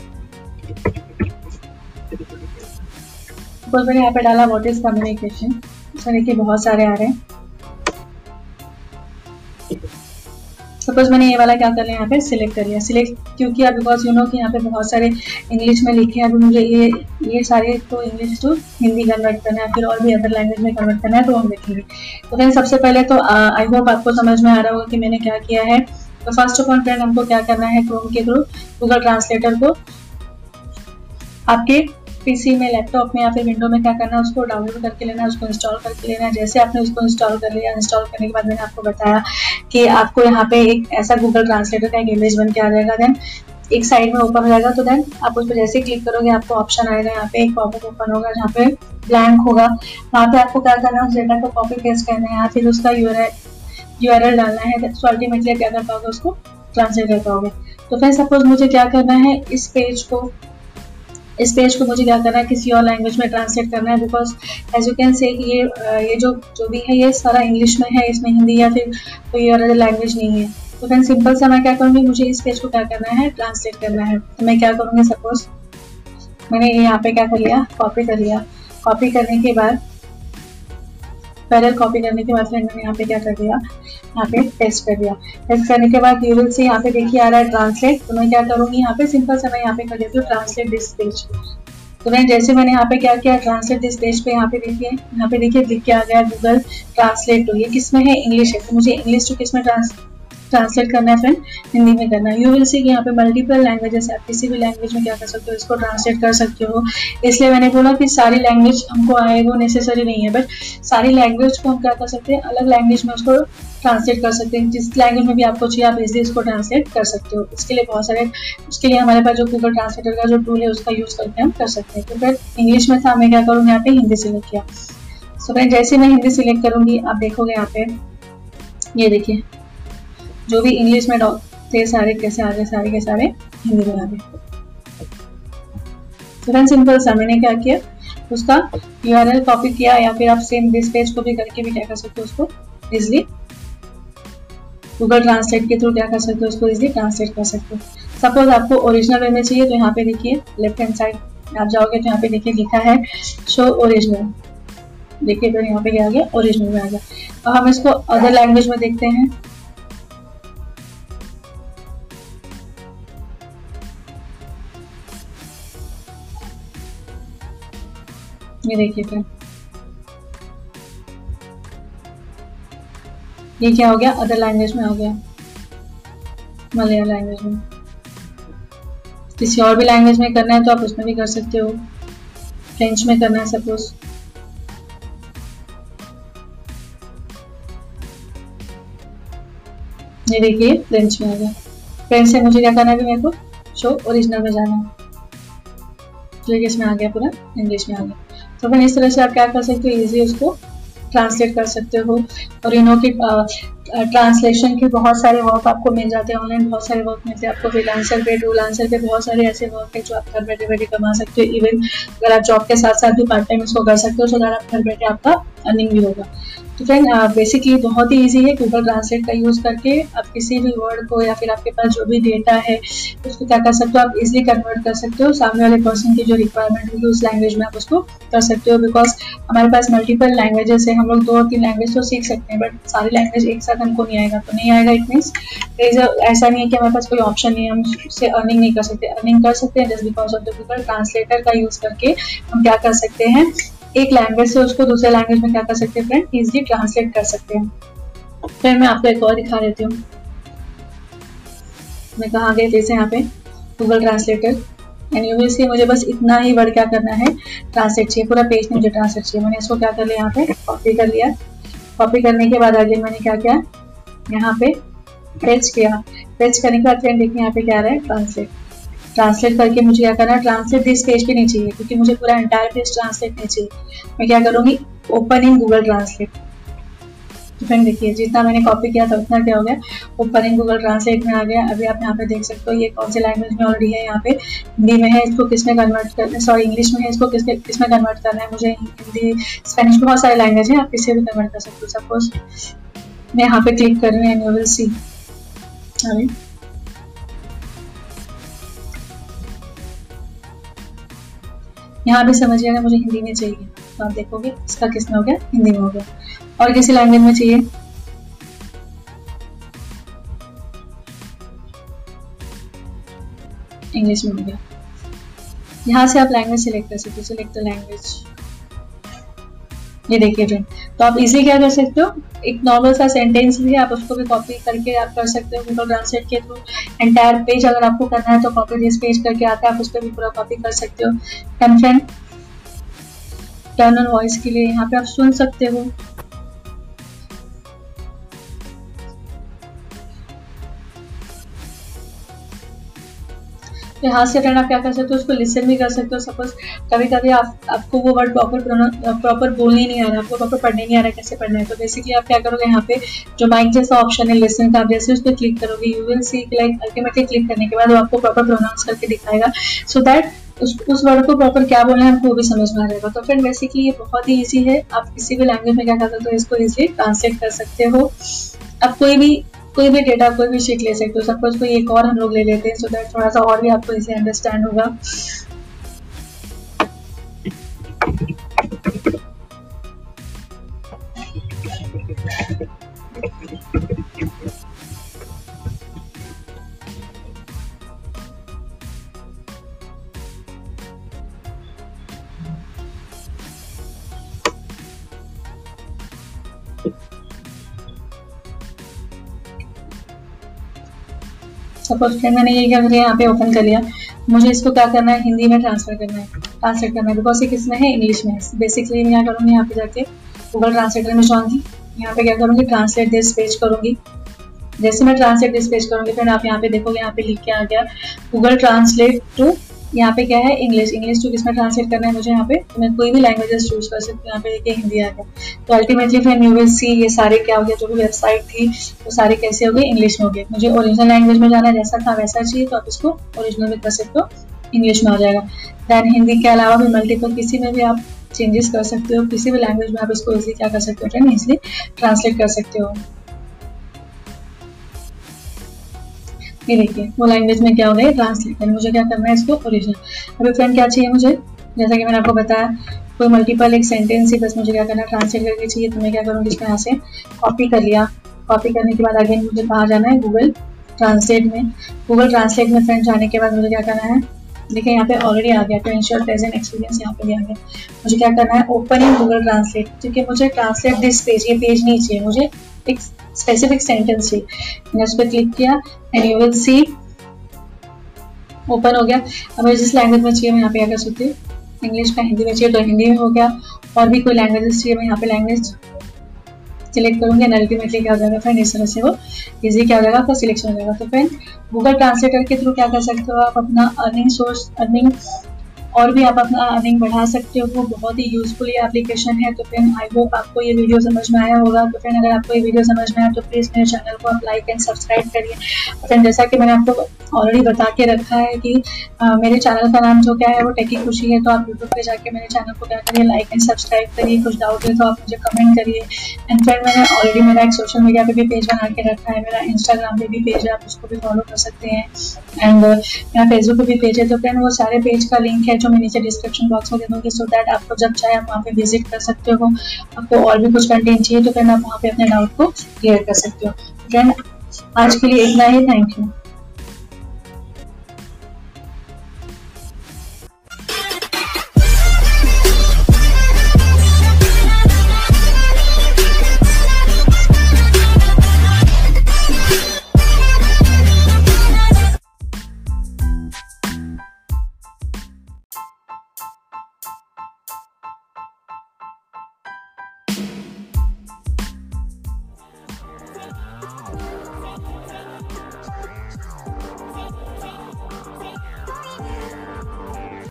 सपोज़ मैंने यहाँ पे डाला व्हाट इज़ कम्युनिकेशन इसमें देखिए बहुत सारे आ रहे हैं। सपोज़ मैंने ये वाला क्या कर लिया, यहाँ पे सिलेक्ट कर लिया। सिलेक्ट क्योंकि अब बिकॉज़ यू नो कि यहाँ पे बहुत सारे इंग्लिश में लिखे हैं अभी मुझे ये ये सारे तो इंग्लिश टू हिंदी कन्वर्ट करना है, फिर और भी अदर लैंग्वेज में कन्वर्ट करना है तो हम देखेंगे। तो फ्रेंड सबसे पहले तो आई होप आपको समझ में आ रहा होगा कि मैंने क्या किया है। तो फ़र्स्ट ऑफ़ ऑल फ्रेंड हमको क्या करना है क्रोम के थ्रू गूगल ट्रांसलेटर को आपके पीसी में लैपटॉप में या फिर विंडो में क्या करना है, उसको डाउनलोड करके लेना है, उसको इंस्टॉल करके लेना है। जैसे आपने उसको इंस्टॉल कर लिया इंस्टॉल करने के बाद मैंने आपको बताया कि आपको यहाँ पे एक ऐसा गूगल ट्रांसलेटर का एक इमेज बन के आ जाएगा देन एक साइड में ओपन हो जाएगा तो देन आप उस पर जैसे क्लिक करोगे, आपको ऑप्शन आएगा। यहाँ पे एक पॉपअप ओपन होगा, जहाँ पे ब्लैंक होगा। वहाँ पे आपको क्या करना है, उस डेटा को कॉपी पेस्ट करना है या फिर उसका यूआरएल डालना है तो अल्टीमेटली क्या कर पाओगे, उसको ट्रांसलेट कर पाओगे। तो फिर सपोज़ मुझे क्या करना है, इस पेज को इस पेज को मुझे क्या करना है, किसी और लैंग्वेज में ट्रांसलेट करना है because as you can say ये ये जो जो भी है, ये सारा इंग्लिश में है, इसमें हिंदी या फिर कोई और लैंग्वेज नहीं है। तो फिर सिंपल सा मैं क्या करूँगी, मुझे इस पेज को क्या करना है ट्रांसलेट करना है। तो मैं क्या करूँगी सपोज़ मैंने यहाँ पे क्या कर लिया कॉपी कर लिया। कॉपी करने के बाद पैरल कॉपी करने के बाद फ्रेंड मैंने यहाँ पे क्या कर दिया? यहाँ पे टेस्ट कर दिया। टेस्ट करने के बाद यूरल से यहाँ पे देखिए आ रहा है ट्रांसलेट तो मैं क्या करूँगी यहाँ पे? सिंपल से मैं यहाँ पे कर देती हूँ ट्रांसलेट दिस पेज तो मैं जैसे मैंने यहाँ पे क्या किया? ट्रांसलेट दिस पेज पे यहाँ पे देखिए, यहाँ पे देखिए लिख के आ गया गूगल ट्रांसलेट टू ये किसमें है? इंग्लिश है। तो मुझे इंग्लिश टू किस ट्रांसलेट ट्रांस ट्रांसलेट करना है फ्रेंड हिंदी में करना है. यू विल सी कि यहाँ पे मल्टीपल लैंग्वेजेस आप किसी भी लैंग्वेज में क्या कर सकते हो, इसको ट्रांसलेट कर सकते हो. इसलिए मैंने बोला कि सारी लैंग्वेज हमको आए वो नेसेसरी नहीं है बट सारी लैंग्वेज को हम क्या कर सकते हैं, अलग लैंग्वेज में उसको ट्रांसलेट कर सकते हैं. जिस लैंग्वेज में भी आपको चाहिए, आप इजली इसको ट्रांसलेट कर सकते हो. इसके लिए बहुत सारे, उसके लिए हमारे पास जो गूगल ट्रांसलेटर का जो टूल है, उसका यूज़ करके हम कर सकते हैं. तो फिर इंग्लिश में था, मैं क्या करूँ यहाँ पे? हिंदी सिलेक्ट किया. सो फ्रेंड जैसे मैं हिंदी सिलेक्ट करूँगी, आप देखोगे यहाँ पे, ये देखिए. जो भी इंग्लिश में थे सारे कैसे आ गए सारे के सारे हिंदी में आ गए। तो सिंपल सा मैंने क्या किया? उसका यू कॉपी किया या फिर आप सेम दिस पेज को भी करके भी क्या कर सकते हो उसको? इजिली गूगल ट्रांसलेट के थ्रू क्या कर सकते हो उसको इजिली ट्रांसलेट कर सकते हो। सपोज़ आपको ओरिजिनल में चाहिए तो यहाँ पे देखिए लेफ़्ट हैंड साइड आप जाओगे तो यहाँ पे देखिए लिखा है शो ओरिजिनल देखिए तो यहाँ पे क्या आ गया ओरिजिनल में आ गया। अब हम इसको अदर लैंग्वेज में देखते हैं। ये देखिए फिर ये क्या हो गया? अदर लैंग्वेज में हो गया। मलयालम लैंग्वेज में। किसी और भी लैंग्वेज में करना है तो आप उसमें भी कर सकते हो। फ्रेंच में करना है सपोज़ ये देखिए फ्रेंच में आ गया। फ्रेंच से मुझे क्या करना है मेरे को? शो ओरिजिनल में जाना। है तो इसमें आ गया पूरा। इंग्लिश में आ गया। तो फिर इस तरह से आप क्या कर सकते हो? इजी उसको ट्रांसलेट कर सकते हो। और यू की ट्रांसलेशन के बहुत सारे वर्क आपको मिल जाते हैं। ऑनलाइन बहुत सारे वर्क मिलते हैं। आपको फ्रीलांसर पे टूल आंसर पे बहुत सारे ऐसे वर्क है जो आप घर बैठे बैठे कमा सकते हो। इवन अगर आप जॉब के साथ साथ भी पार्ट टाइम इसको कर सकते हो तो अगर आप घर बैठे आपका अर्निंग भी होगा। तो फ्रेंड बेसिकली बहुत ही इजी है गूगल ट्रांसलेट का यूज़ करके। आप किसी भी वर्ड को या फिर आपके पास जो भी डेटा है, उसको क्या कर सकते हो? आप इजिली कन्वर्ट कर सकते हो। सामने वाले पर्सन की जो रिक्वायरमेंट होगी, उस लैंग्वेज में आप उसको कर सकते हो। बिकॉज़ हमारे पास मल्टीपल लैंग्वेजेस है। हम लोग दो और तीन लैंग्वेज तो सीख सकते हैं बट सारी लैंग्वेज एक साथ हमको नहीं आएगा। तो नहीं आएगा इट मीन्स ऐसा नहीं है कि हमारे पास कोई ऑप्शन नहीं है। हम उससे अर्निंग नहीं कर सकते। अर्निंग कर सकते हैं just because of the Google translator का यूज़ करके हम क्या कर सकते हैं? एक लैंग्वेज से उसको दूसरे लैंग्वेज में क्या कर सकते हैं फ्रेंड इजिली ट्रांसलेट कर सकते हैं। फिर मैं आपको एक और दिखा देती हूँ। मैं कहा गई जैसे यहाँ पे? Google translator and you will मुझे बस इतना ही वर्ड क्या करना है? ट्रांसलेट चाहिए। पूरा पेज मुझे ट्रांसलेट चाहिए। मैंने इसको क्या कर लिया यहाँ पे? कॉपी कर लिया। कॉपी करने के बाद आगे मैंने क्या किया? यहाँ पे पेज किया। पेज करने के बाद फ्रेंड देखिए यहाँ पे क्या रहा है? ट्रांसलेट ट्रांसलेट करके मुझे क्या करना ट्रांसलेट दिस पेज पे नहीं चाहिए क्योंकि मुझे पूरा एंटायर पेज ट्रांसलेट नहीं चाहिए। मैं क्या करूँगी? ओपन इन गूगल ट्रांसलेट तो फ्रेंड देखिए, जितना मैंने कॉपी किया था, उतना क्या हो गया? ओपन इन गूगल ट्रांसलेट में आ गया। अभी आप यहाँ पे देख सकते हो, ये कौन से लैंग्वेज में ऑलरेडी है यहाँ पे? हिंदी में है, इसको किसमें कन्वर्ट करना सॉरी इंग्लिश में है, इसको किस किसमें कन्वर्ट करना है? मुझे हिंदी स्पेनिश में बहुत सारे लैंग्वेज है, आप किसी भी कन्वर्ट कर सकते हो सपोज़ मैं यहाँ पे क्लिक कर रही हूँ यू विल सी अभी। यहाँ भी समझिएगा मुझे हिंदी में चाहिए। तो आप देखोगे, इसका किसने हो गया? हिंदी में हो गया। और किसी लैंग्वेज में चाहिए? इंग्लिश में हो गया। यहाँ से आप लैंग्वेज सिलेक्ट कर सकते हो। सिलेक्ट द लैंग्वेज ये देखिए फ्रेंड तो आप इजी क्या कर सकते हो? एक नॉर्मल सा सेंटेंस भी है, आप उसको भी कॉपी करके आप कर सकते हो गूगल ट्रांसलेट के थ्रू एंटायर पेज अगर आपको करना है तो कॉपी दिस पेज करके आता है, आप उस पर भी पूरा कॉपी कर सकते हो। एंड फ्रेंड टर्नल वॉइस के लिए यहाँ पे आप सुन सकते हो। तो यहाँ से फ्रेंड आप क्या कर सकते हो, उसको लिसन भी कर सकते हो सपोज़ कभी कभी आप, आपको वो वर्ड प्रॉपर प्रॉपर बोलने नहीं आ रहा, आपको प्रॉपर पढ़ने नहीं आ रहा कैसे पढ़ना है तो बेसिकली आप क्या करोगे यहाँ पे, जो माइक जैसा ऑप्शन है लिसन का आप जैसे उस पर क्लिक करोगे you will see like ultimately click करने के बाद वो आपको प्रॉपर प्रोनाउंस करके दिखाएगा। सो दैट उस उस वर्ड को प्रॉपर क्या बोलना है, आपको वो भी समझ में आ जाएगा। तो फ्रेंड बेसिकली ये बहुत ही ईजी है। आप किसी भी लैंग्वेज में क्या कर सकते हो, इसको इजिली ट्रांसलेट कर सकते हो। अब कोई भी कोई भी डेटा कोई भी शीट ले सकते हो। सपोज़ कोई एक और हम लोग ले लेते हैं सो दैट थोड़ा सा और भी आपको इसे अंडरस्टैंड होगा। सपोज़ फिर मैंने ये क्या कर यहाँ पे ओपन कर लिया। मुझे इसको क्या करना है? हिंदी में ट्रांसफ़र करना है। ट्रांसलेट करना है। बिकॉज़ ये किसमें है? इंग्लिश में। बेसिकली मैं क्या करूँगी, यहाँ पे जाके गूगल ट्रांसलेटर में जाऊँगी। यहाँ पे क्या करूँगी? ट्रांसलेट दिस पेज करूँगी। जैसे मैं ट्रांसलेट दिस पेज करूँगी, फिर आप यहाँ पे देखोगे, यहाँ पे लिख के आ गया गूगल ट्रांसलेट टू यहाँ पे क्या है? इंग्लिश इंग्लिश टू किसमें ट्रांसलेट करना है मुझे यहाँ पे? मैं कोई भी लैंग्वेजेस चूज़ कर सकती हूँ। यहाँ पे देखिए, हिंदी आ गया। तो अल्टीमेटली फिर यू विल सी ये सारे क्या हो गया? जो भी वेबसाइट थी, वो सारे कैसे हो गए? इंग्लिश में हो गए। मुझे ओरिजिनल लैंग्वेज में जाना जैसा था, वैसा चाहिए तो आप इसको ओरिजिनल में कर सकते हो। इंग्लिश में आ जाएगा। दैन हिंदी के अलावा भी मल्टीपल किसी में भी आप चेंजेस कर सकते हो। किसी भी लैंग्वेज में आप इसको इजिली क्या कर सकते हो? फ्रेंड इजिली ट्रांसलेट कर सकते हो। ये देखिए वो लैंग्वेज में क्या हो गया ट्रांसलेट मुझे क्या करना है इसको? ओरिजिनल अभी फ्रेंड क्या चाहिए मुझे? जैसा कि मैंने आपको बताया, कोई मल्टीपल एक सेंटेंस ही, बस मुझे क्या करना ट्रांसलेट करके चाहिए तो मैं क्या करूँगी इसको यहाँ से कॉपी कर लिया। कॉपी करने के बाद अगेन मुझे कहाँ जाना है? गूगल ट्रांसलेट में। गूगल ट्रांसलेट में फ्रेंड जाने के बाद मुझे क्या करना है? देखिए, यहाँ पे ऑलरेडी आ गया। तो इंश्योर प्रेजेंट एक्सपीरियंस यहाँ पे आ गया। मुझे क्या करना है? ओपन इन गूगल ट्रांसलेट क्योंकि मुझे ट्रांसलेट दिस पेज ये पेज नहीं चाहिए मुझे। एक स्पेसिफिक सेंटेंस चाहिए मैंने उस पर क्लिक किया and you will see open हो गया। अब मुझे जिस लैंग्वेज में चाहिए, मैं यहाँ पे क्या कर सकती हूँ। इंग्लिश का हिंदी में चाहिए तो हिंदी में हो गया। और भी कोई लैंग्वेजेस चाहिए, मैं यहाँ पे लैंग्वेज सिलेक्ट करूँगी एंड अल्टीमेटली क्या हो जाएगा फ्रेंड इस तरह से वो इजी क्या हो जाएगा, आपका सिलेक्शन हो जाएगा। तो फ्रेंड गूगल ट्रांसलेटर के थ्रू क्या कर सकते हो आप? अपना अर्निंग सोर्स अर्निंग और भी आप अपना अर्निंग बढ़ा सकते हो बहुत ही यूजफुल ये एप्लीकेशन है। तो फिर आई होप आपको ये वीडियो समझ में आया होगा। तो फिर अगर आपको ये वीडियो समझ में आया तो प्लीज़ मेरे चैनल को आप लाइक एंड सब्सक्राइब करिए। फिर जैसा कि मैंने आपको ऑलरेडी बता के रखा है कि आ, मेरे चैनल का नाम जो क्या है वो टेकी खुशी है। तो आप यूट्यूब पे जाके मेरे चैनल को क्या करिए लाइक एंड सब्सक्राइब करिए। कुछ डाउट है तो आप मुझे कमेंट करिए। एंड फिर मैंने ऑलरेडी मेरा एक सोशल मीडिया पे भी पेज बना के रखा है। मेरा इंस्टाग्राम पे भी पेज है आप उसको भी फॉलो कर सकते हैं। एंड मेरा फेसबुक पे भी पेज है। तो फ्रेंड वो सारे पेज का लिंक है जो मैं नीचे डिस्क्रिप्शन बॉक्स में दे दूँगी सो दैट आपको जब चाहे आप वहाँ पे विज़िट कर सकते हो। आपको और भी कुछ कंटेंट चाहिए तो फिर आप वहाँ पे अपने डाउट को क्लियर कर सकते हो। फ्रेंड आज के लिए इतना ही। Thank you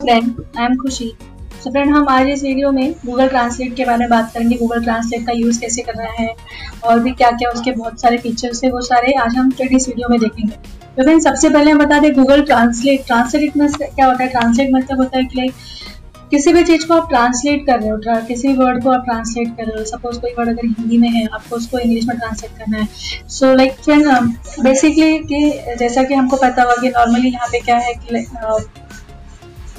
friend I am Khushi तो फ्रेंड हम आज इस वीडियो में गूगल ट्रांसलेट के बारे में बात करेंगे। गूगल ट्रांसलेट का यूज़ कैसे करना है और भी क्या क्या उसके बहुत सारे फीचर्स है, वो सारे आज हम फ्रेंड इस वीडियो में देखेंगे। तो फ्रेंड सबसे पहले हम बता दें गूगल ट्रांसलेट ट्रांसलेट में क्या होता है? ट्रांसलेट मतलब होता है कि लाइक किसी भी चीज़ को आप ट्रांसलेट कर रहे हो किसी भी वर्ड को आप ट्रांसलेट कर रहे हो। सपोज़ कोई वर्ड अगर हिंदी में है, आपको उसको इंग्लिश में ट्रांसलेट करना है। सो लाइक फ्रेंड बेसिकली कि जैसा कि हमको पता हुआ कि नॉर्मली यहाँ पे क्या है कि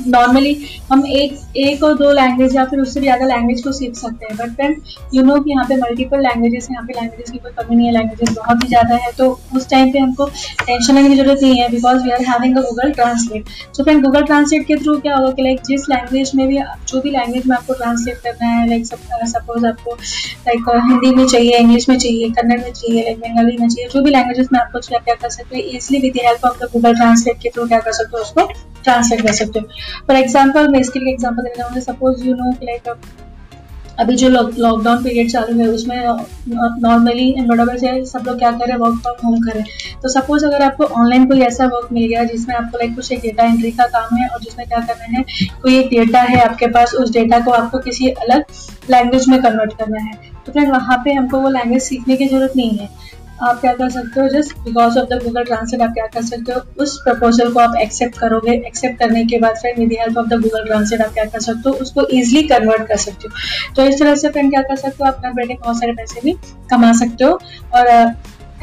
नॉर्मली हम एक एक और दो लैंग्वेज या फिर उससे भी ज़्यादा लैंग्वेज को सीख सकते हैं। बट फ्रेंड यू नो कि यहाँ पे मल्टीपल लैंग्वेजेस यहाँ पे लैंग्वेजेस की कोई कमी नहीं है लैंग्वेजेस बहुत ही ज़्यादा है। तो उस टाइम पे हमको टेंशन लेने की ज़रूरत नहीं है because we are having a Google translate so friend Google translate के थ्रू क्या होगा कि लाइक जिस लैंग्वेज में भी, जो भी लैंग्वेज में आपको ट्रांसलेट करना है लाइक सपोज़ आपको लाइक हिंदी में चाहिए इंग्लिश में चाहिए कन्नड़ में चाहिए लाइक बंगाली में चाहिए, जो भी लैंग्वेजेस में आपको क्या कर सकते हैं easily with the help of the Google translate के थ्रू क्या कर सकते हो उसको ट्रांसलेट कर सकते हो। फॉर एग्ज़ाम्पल मैं इसके लिए एग्ज़ाम्पल देना चाहूँगी सपोज़ यू नो लाइक अभी जो लॉकडाउन पीरियड चालू है, उसमें नॉर्मली बराबर से सब लोग क्या करें वर्क फ्रॉम होम करें तो सपोज़ अगर आपको ऑनलाइन कोई ऐसा वर्क मिल गया जिसमें आपको लाइक कुछ एक डेटा एंट्री का काम है और जिसमें क्या करना है? कोई एक डेटा है आपके पास, उस डेटा को आपको किसी अलग लैंग्वेज में कन्वर्ट करना है। तो फिर वहाँ पे हमको वो लैंग्वेज सीखने की ज़रूरत नहीं है। आप क्या कर सकते हो? Just because of the Google translate आप क्या कर सकते हो? उस प्रपोजल को आप एक्सेप्ट करोगे। एक्सेप्ट करने के बाद friend with help of the Google translate आप क्या कर सकते हो? उसको ईजिली कन्वर्ट कर सकते हो। तो इस तरह से फ्रेंड क्या कर सकते हो? आप ब्रेडिंग बहुत सारे पैसे भी कमा सकते हो। और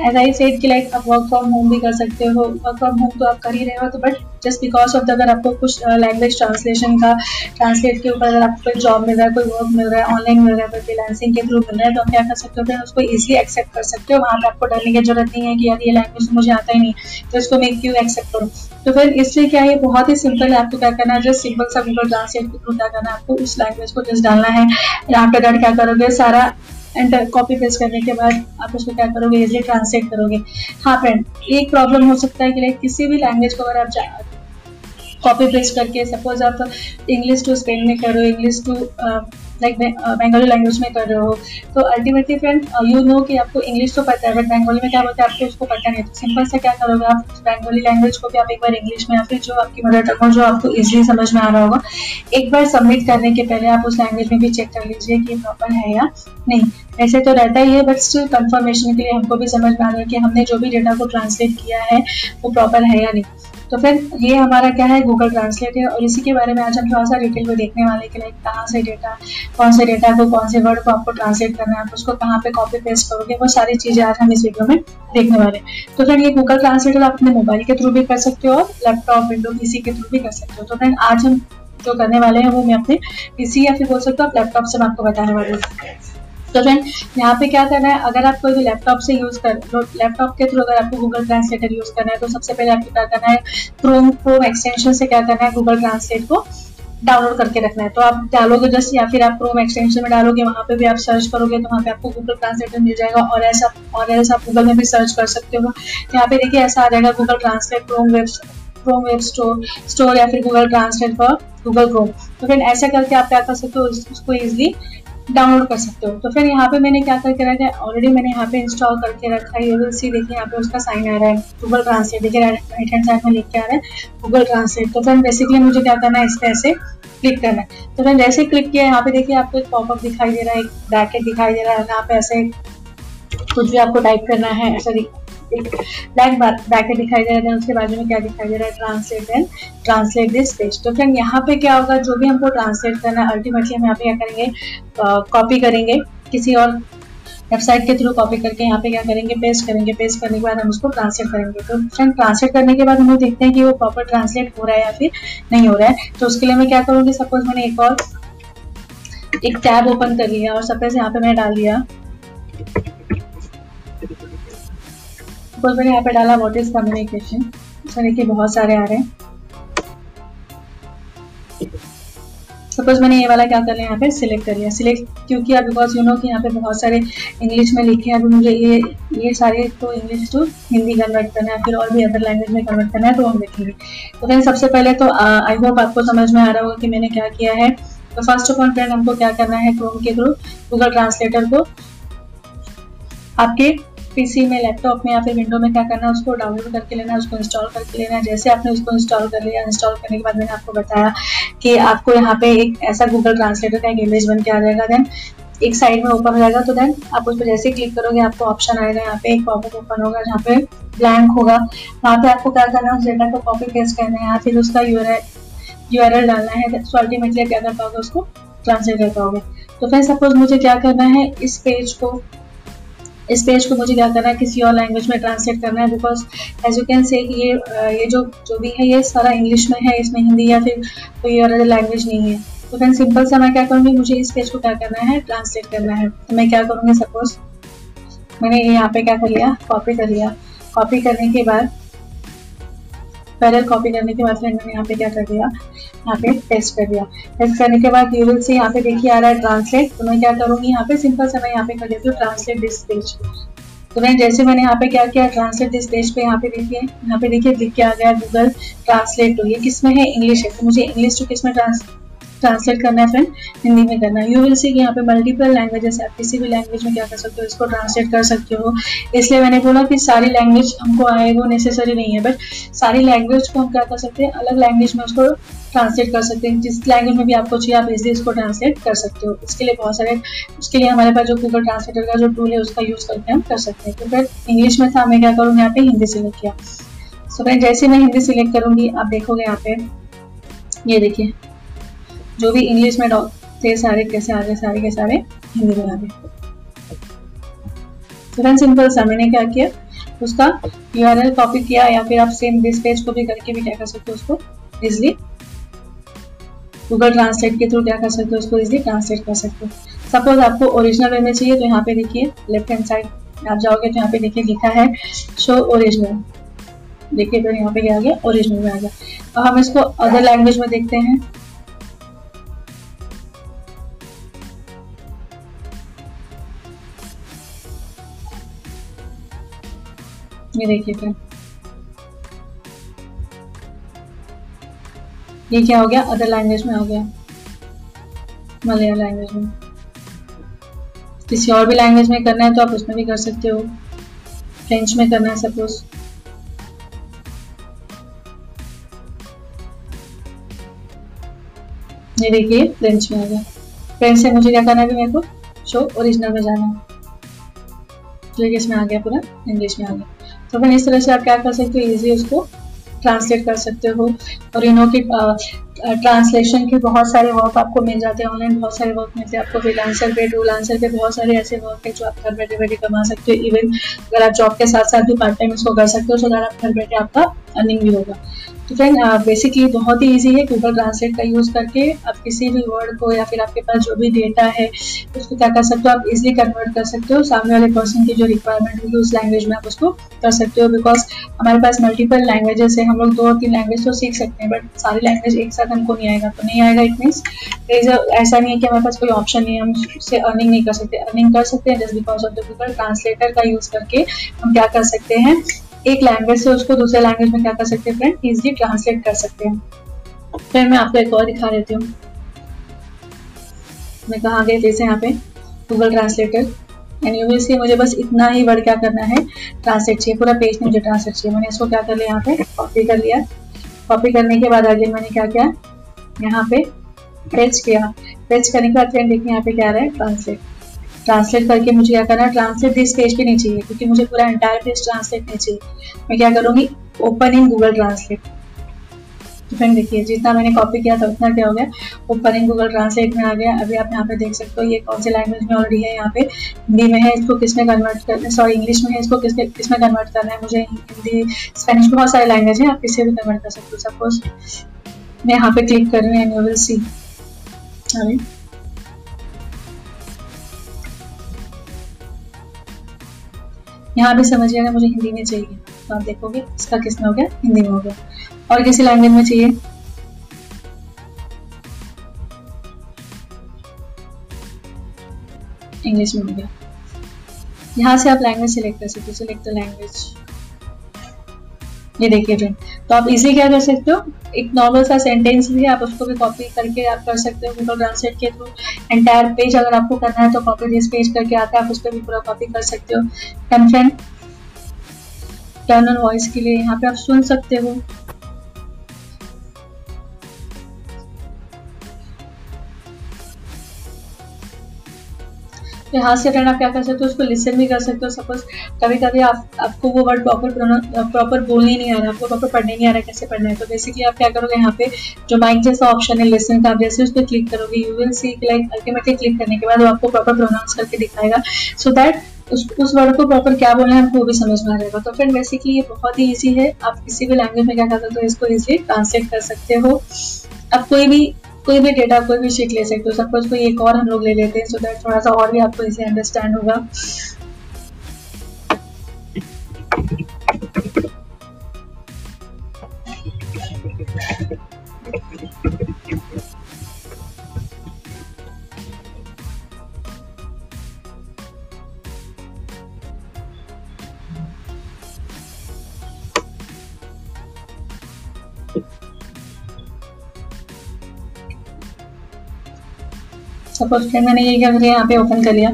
एज आई सेड कि लाइक आप वर्क फ्रॉम होम भी कर सकते हो। वर्क फ्रॉम होम तो आप कर ही रहे हो तो but just because of the अगर आपको कुछ लैंग्वेज ट्रांसलेशन का ट्रांसलेट के ऊपर अगर आपको कोई जॉब मिल रहा है, कोई वर्क मिल रहा है ऑनलाइन मिल रहा है, कोई फ्रीलांसिंग के थ्रू मिल रहा है तो आप क्या कर सकते हो? फिर उसको ईजिली एक्सेप्ट कर सकते हो। वहाँ पर आपको डरने की ज़रूरत नहीं है कि यार ये लैंग्वेज मुझे आता ही नहीं तो इसको मैं क्यों एक्सेप्ट करूँ। तो फिर इसलिए क्या है, बहुत ही सिंपल है आपको क्या करना है जस्ट सिंपल सा गूगल ट्रांसलेट के थ्रू क्या करना है, आपको उस लैंग्वेज को जस्ट डालना है। यहाँ पे क्या करोगे, सारा एंटर कॉपी पेस्ट करने के बाद आप उसको क्या करोगे? इजिली ट्रांसलेट करोगे। हाँ फ्रेंड एक प्रॉब्लम हो सकता है कि लाइक किसी भी लैंग्वेज को अगर आप कॉपी पेस्ट करके सपोज़ आप इंग्लिश टू स्पेन में करो English to like Bengali language में कर रहे हो। तो अल्टीमेटली फ्रेंड यू नो कि आपको इंग्लिश तो पता है बट बंगाली में क्या बोलते हैं, आपको उसको पता नहीं तो सिंपल से क्या करोगे आप? बंगाली लैंग्वेज को भी आप एक बार इंग्लिश में या फिर जो आपकी मदर टंग हो, जो आपको इजिली समझ में आ रहा होगा, एक बार सबमिट करने के पहले आप उस लैंग्वेज में भी चेक कर लीजिए कि प्रॉपर है या नहीं। ऐसे तो रहता ही है बट स्टिल कंफर्मेशन के लिए हमको भी समझ में आ रहा है कि हमने जो भी डेटा को ट्रांसलेट किया है, वो प्रॉपर है या नहीं। तो फिर ये हमारा क्या है गूगल ट्रांसलेट है, और इसी के बारे में आज हम थोड़ा सा डिटेल में देखने वाले कि लाइक कहाँ से डेटा कौन से डेटा को, कौन से वर्ड को आपको ट्रांसलेट करना है, आप उसको कहाँ पे कॉपी पेस्ट करोगे, वो सारी चीज़ें आज हम इस वीडियो में देखने वाले तो फ्रेंड ये गूगल ट्रांसलेटर आप अपने मोबाइल के थ्रू भी कर सकते हो और लैपटॉप विंडो पीसी के थ्रू भी कर सकते हो। तो फ्रेंड आज हम जो करने वाले हैं, वो मैं अपने पीसी या फिर बोल सकते हो लैपटॉप से मैं आपको बताने वाली हूँ। तो फ्रेंड यहाँ पे क्या करना है? अगर आप कोई भी लैपटॉप से यूज़ कर लैपटॉप के थ्रू अगर आपको गूगल ट्रांसलेटर यूज़ करना है तो सबसे पहले आपको क्या करना है? क्रोम क्रोम एक्सटेंशन से क्या करना है? गूगल ट्रांसलेट को डाउनलोड करके रखना है। तो आप डालोगे जस्ट या फिर आप क्रोम एक्सटेंशन में डालोगे, वहाँ पे भी आप सर्च करोगे तो वहाँ पे आपको गूगल ट्रांसलेटर मिल जाएगा और ऐसा और ऐसा आप गूगल में भी सर्च कर सकते हो। यहाँ पे देखिए ऐसा आ जाएगा Google translate Chrome web Chrome web store store या फिर Google translate for Google Chrome तो फिर ऐसा करके आप क्या कर सकते हो उसको इजिली डाउनलोड कर सकते हो। तो फिर यहाँ पे मैंने क्या करके रखा है? ऑलरेडी मैंने यहाँ पे इंस्टॉल करके रखा है। यू सी देखिए, यहाँ पे उसका साइन आ रहा है। गूगल ट्रांसलेट देखिए राइट हैंड साइड में लिख के आ रहा है गूगल ट्रांसलेट तो फिर बेसिकली मुझे क्या करना है, इस पर ऐसे क्लिक करना है। तो फिर जैसे क्लिक किया, यहाँ पे देखिए आपको एक पॉपअप दिखाई दे रहा है, एक ब्रैकेट दिखाई दे रहा है। यहाँ पे ऐसे कुछ भी आपको टाइप करना है। ऐसा ब्लैक ब्रैकेट दिखाई दे रहा है, उसके बाजू में क्या दिखाई दे रहा है? Translate and translate this page तो फ्रेंड यहाँ पे क्या होगा, जो भी हमको ट्रांसलेट करना है अल्टीमेटली हम यहाँ पे क्या करेंगे? कॉपी करेंगे। किसी और वेबसाइट के थ्रू कॉपी करके यहाँ पे क्या करेंगे? पेस्ट करेंगे। पेस्ट करने के बाद हम उसको ट्रांसलेट करेंगे। तो फ्रेंड ट्रांसलेट करने के बाद हम लोग देखते हैं कि वो प्रॉपर ट्रांसलेट हो रहा है या फिर नहीं हो रहा है। तो उसके लिए मैं क्या करूँगी? सपोज़ मैंने एक और, एक टैब ओपन कर लिया और सपोज़ यहाँ पे मैंने डाल दिया। सपोज़ मैंने यहाँ पे डाला व्हाट इज़ कम्युनिकेशन इसमें देखिए बहुत सारे आ रहे हैं। सपोज़ मैंने ये वाला क्या कर लिया, यहाँ पे सिलेक्ट कर लिया। सिलेक्ट क्योंकि अब बिकॉज़ यू नो कि यहाँ पे बहुत सारे इंग्लिश में लिखे हैं अभी मुझे ये ये सारे तो इंग्लिश टू हिंदी कन्वर्ट करना है, फिर और भी अदर लैंग्वेज में कन्वर्ट करना है तो हम देखेंगे। तो फ्रेंड सबसे पहले तो आई होप आपको समझ में आ रहा होगा कि मैंने क्या किया है। तो फ़र्स्ट ऑफ़ ऑल फ्रेंड हमको क्या करना है क्रोम के थ्रू गूगल ट्रांसलेटर को आपके पीसी में लैपटॉप में या फिर विंडो में क्या करना है, उसको डाउनलोड करके लेना है उसको इंस्टॉल करके लेना। है जैसे आपने उसको इंस्टॉल कर लिया इंस्टॉल करने के बाद मैंने आपको बताया कि आपको यहाँ पे एक ऐसा गूगल ट्रांसलेटर का एक इमेज बन के आ जाएगा देन एक साइड में ओपन हो जाएगा तो देन आप उस पर जैसे क्लिक करोगे, आपको ऑप्शन आएगा। यहाँ पे एक पॉपअप ओपन होगा, जहाँ पे ब्लैंक होगा। वहाँ पे आपको क्या करना है, उस डेटा को कॉपी पेस्ट करना है या फिर उसका यू यूआरएल डालना है। तो अल्टीमेटली क्या कर पाओगे, उसको ट्रांसलेट कर पाओगे। तो फिर सपोज़ मुझे क्या करना है, इस पेज को इस पेज को मुझे क्या करना है? किसी और लैंग्वेज में ट्रांसलेट करना है because as you can say ये ये जो जो भी है, ये सारा इंग्लिश में है, इसमें हिंदी या फिर कोई और अदर लैंग्वेज नहीं है। तो फिर सिंपल सा मैं क्या करूँगी? मुझे इस पेज को क्या करना है? ट्रांसलेट करना है। तो मैं क्या करूँगी सपोज़ मैंने यहाँ पे क्या कर लिया? कॉपी कर लिया। कॉपी करने के बाद पहले कॉपी करने के बाद फ्रेंड मैंने यहाँ पे क्या कर दिया? यहाँ पे पेस्ट कर दिया। पेस्ट करने के बाद यूरल से यहाँ पे देखिए आ रहा है ट्रांसलेट तो मैं क्या करूँगी यहाँ पे सिंपल से मैं यहाँ पे कर देती हूँ ट्रांसलेट दिस पेज तो मैं जैसे मैंने यहाँ पे क्या किया ट्रांसलेट दिस पेज पे यहाँ पे देखिए, यहाँ पे देखिए लिख के आ गया गूगल ट्रांसलेट तो ये किसमें है? इंग्लिश है। तो मुझे इंग्लिश टू किसमें ट्रांस ट्रांसलेट करना है फ्रेंड हिंदी में करना है। यू विल सी कि यहाँ पे मल्टीपल लैंग्वेजेस आप किसी भी लैंग्वेज में क्या कर सकते हो इसको ट्रांसलेट कर सकते हो। इसलिए मैंने बोला कि सारी लैंग्वेज हमको आए वो नेसेसरी नहीं है बट सारी लैंग्वेज को हम क्या कर सकते हैं अलग लैंग्वेज में उसको ट्रांसलेट कर सकते हैं। जिस लैंग्वेज में भी आपको चाहिए आप इजिली इसको ट्रांसलेट कर सकते हो। इसके लिए बहुत सारे उसके लिए हमारे पास जो गूगल ट्रांसलेटर का जो टूल है उसका यूज़ करके हम कर सकते हैं। तो फिर इंग्लिश में था मैं क्या करूँगी यहाँ पे हिंदी सिलेक्ट किया। सो so, जैसे मैं हिंदी सिलेक्ट करूँगी आप देखोगे यहाँ पे ये देखिए। जो भी इंग्लिश में थे सारे, कैसे आ गए, सारे के सारे हिंदी में आ गए। तो सिंपल सा मैंने क्या किया? उसका यू आर एल कॉपी किया या फिर आप सेम दिस पेज को भी करके भी क्या कर सकते हो उसको? इजिली गूगल ट्रांसलेट के थ्रू क्या कर सकते हो उसको? इजिली ट्रांसलेट कर सकते हो। सपोज़ आपको ओरिजिनल वे में चाहिए तो यहाँ पे देखिए लेफ़्ट हैंड साइड आप जाओगे तो यहाँ पे देखिए लिखा है शो ओरिजिनल देखिए तो यहाँ पे क्या आ गया ओरिजिनल में आ गया। अब हम इसको अदर लैंग्वेज में देखते हैं। ये देखिए फ्रेंड ये क्या हो गया? अदर लैंग्वेज में हो गया। मलयालम लैंग्वेज में। किसी और भी लैंग्वेज में करना है तो आप उसमें भी कर सकते हो। फ्रेंच में करना है सपोज़ ये देखिए फ्रेंच में आ गया। फ्रेंच से मुझे क्या करना है मेरे को? शो ओरिजिनल में जाना है। तो इसमें आ गया पूरा। इंग्लिश में आ गया। तो फिर इस तरह से आप क्या कर सकते हो इजी उसको ट्रांसलेट कर सकते हो। और यू नो कि ट्रांसलेशन के बहुत सारे वर्क आपको मिल जाते हैं ऑनलाइन बहुत सारे वर्क मिलते हैं। आपको फ्रीलांसर पे टूलांसर पे बहुत सारे ऐसे वर्क है जो आप घर बैठे बैठे कमा सकते हो। इवन अगर आप जॉब के साथ साथ भी पार्ट टाइम इसको कर सकते हो सो दैट आप घर बैठे आपका अर्निंग भी होगा। तो फ्रेंड बेसिकली बहुत ही ईजी है गूगल ट्रांसलेट का यूज़ करके। आप किसी भी वर्ड को या फिर आपके पास जो भी डेटा है, उसको क्या कर सकते हो? आप इजिली कन्वर्ट कर सकते हो। सामने वाले पर्सन की जो रिक्वायरमेंट होगी, उस लैंग्वेज में आप उसको कर सकते हो। बिकॉज़ हमारे पास मल्टीपल लैंग्वेजेस है। हम लोग दो और तीन लैंग्वेज तो सीख सकते हैं बट सारी लैंग्वेज एक साथ हमको नहीं आएगा। तो नहीं आएगा इट मीन्स ऐसा नहीं है कि हमारे पास कोई ऑप्शन नहीं है। हम उससे अर्निंग नहीं कर सकते। अर्निंग कर सकते हैं just because of the Google translator का यूज़ करके हम क्या कर सकते हैं? एक लैंग्वेज से उसको दूसरे लैंग्वेज में क्या कर सकते हैं फ्रेंड इजिली ट्रांसलेट कर सकते हैं। फिर मैं आपको एक और दिखा देती हूँ। मैं कहा गई जैसे यहाँ पे? Google translator and you see मुझे बस इतना ही वर्ड क्या करना है? ट्रांसलेट चाहिए। पूरा पेज मुझे ट्रांसलेट चाहिए। मैंने इसको क्या कर लिया यहाँ पे? कॉपी कर लिया। कॉपी करने के बाद आगे मैंने क्या किया? यहाँ पे पेज किया। पेज करने के बाद फ्रेंड देखिए यहाँ पे क्या रहा है? ट्रांसलेट ट्रांसलेट करके मुझे क्या करना है? ट्रांसलेट दिस पेज पे नहीं चाहिए क्योंकि मुझे पूरा एंटायर पेज ट्रांसलेट नहीं चाहिए। मैं क्या करूँगी? ओपन इन गूगल ट्रांसलेट तो फ्रेंड देखिए, जितना मैंने कॉपी किया था, उतना क्या हो गया? ओपन इन गूगल ट्रांसलेट में आ गया। अभी आप यहाँ पे देख सकते हो, ये कौन से लैंग्वेज में ऑलरेडी है यहाँ पे? हिंदी में है, इसको किसमें कन्वर्ट करना है सॉरी इंग्लिश में है, इसको किस किसमें कन्वर्ट करना है? मुझे हिंदी स्पेनिश बहुत सारे लैंग्वेज है, आप किसी भी कन्वर्ट कर सकते हो सपोज़ मैं यहाँ पे क्लिक कर रही हूँ एंड यू विल सी अभी यहाँ भी समझिएगा मुझे हिंदी में चाहिए तो आप देखोगे इसका किसमें हो गया? हिंदी में हो गया। और किसी लैंग्वेज में चाहिए? इंग्लिश में हो गया। यहाँ से आप लैंग्वेज सिलेक्ट कर सकते हो। सिलेक्ट द लैंग्वेज ये देखिए फ्रेंड तो आप इसी क्या कर सकते हो? एक नॉर्मल सा सेंटेंस भी है आप उसको भी कॉपी करके आप कर सकते हो गूगल ट्रांसलेट के थ्रू एंटायर पेज अगर आपको करना है तो कॉपी जिस पेज करके आता है, आप उस पर भी पूरा कॉपी कर सकते हो। And friend turn on voice के लिए यहाँ पे आप सुन सकते हो। यहाँ से फ्रेंड आप क्या कर सकते हो, उसको लिसन भी कर सकते हो सपोज़ कभी कभी आप, आपको वो वर्ड प्रॉपर प्रॉपर बोलने नहीं आ रहा, आपको प्रॉपर पढ़ने नहीं आ रहा कैसे पढ़ना है तो बेसिकली आप क्या करोगे यहाँ पे, जो माइक जैसा ऑप्शन है लिसन का, आप जैसे उस पर क्लिक करोगे you will see like ultimately click करने के बाद वो आपको प्रॉपर प्रोनाउंस करके दिखाएगा। सो दैट उस उस वर्ड को प्रॉपर क्या बोलना है, आपको वो भी समझ में आ जाएगा। तो फ्रेंड बेसिकली ये बहुत ही ईजी है। आप किसी भी लैंग्वेज में क्या कर सकते हो, इसको इजीली ट्रांसलेट कर सकते हो। अब कोई भी कोई भी डेटा कोई भी शीट ले सकते हो। सपोज़ कोई एक और हम लोग ले लेते हैं सो दैट थोड़ा सा और भी आपको इसे अंडरस्टैंड होगा। सपोज़ फिर मैंने ये क्या किया यहाँ पे ओपन कर लिया।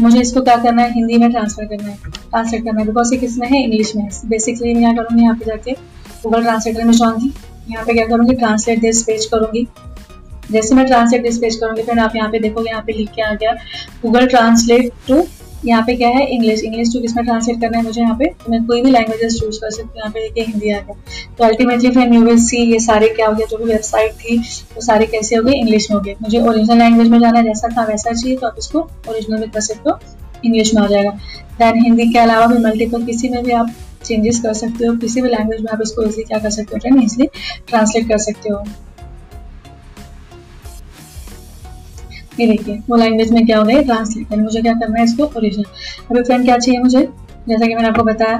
मुझे इसको क्या करना है? हिंदी में ट्रांसफ़र करना है। ट्रांसलेट करना है। बिकॉज़ ये किसमें है? इंग्लिश में बेसिकली मैं क्या करूँगी, यहाँ पे जाके गूगल ट्रांसलेटर में जाऊँगी यहाँ पे क्या करूँगी? ट्रांसलेट दिस पेज करूँगी। जैसे मैं ट्रांसलेट दिस पेज करूँगी, फिर आप यहाँ पे देखोगे, यहाँ पे लिख के आ गया। गूगल ट्रांसलेट टू यहाँ पे क्या है इंग्लिश इंग्लिश टू किसमें ट्रांसलेट करना है मुझे यहाँ पे, मैं कोई भी लैंग्वेजेस चूज़ कर सकती हूँ, यहाँ पे देखिए हिंदी आ गया। तो अल्टीमेटली फिर यू विल सी ये सारे क्या हो गया, जो भी वेबसाइट थी, वो सारे कैसे हो गए इंग्लिश में हो गए। मुझे ओरिजिनल लैंग्वेज में जाना जैसा था वैसा चाहिए तो आप इसको ओरिजिनल में कर सकते हो इंग्लिश में आ जाएगा। दैन हिंदी के अलावा भी मल्टीपल किसी में भी आप चेंजेस कर सकते हो, किसी भी लैंग्वेज में आप इसको इजिली क्या कर सकते हो ट्रेन इजिली ट्रांसलेट कर सकते हो। ये देखिए वो लैंग्वेज में क्या हो गया ट्रांसलेट मुझे क्या करना है इसको? ओरिजिनल अभी फ्रेंड क्या चाहिए मुझे? जैसा कि मैंने आपको बताया,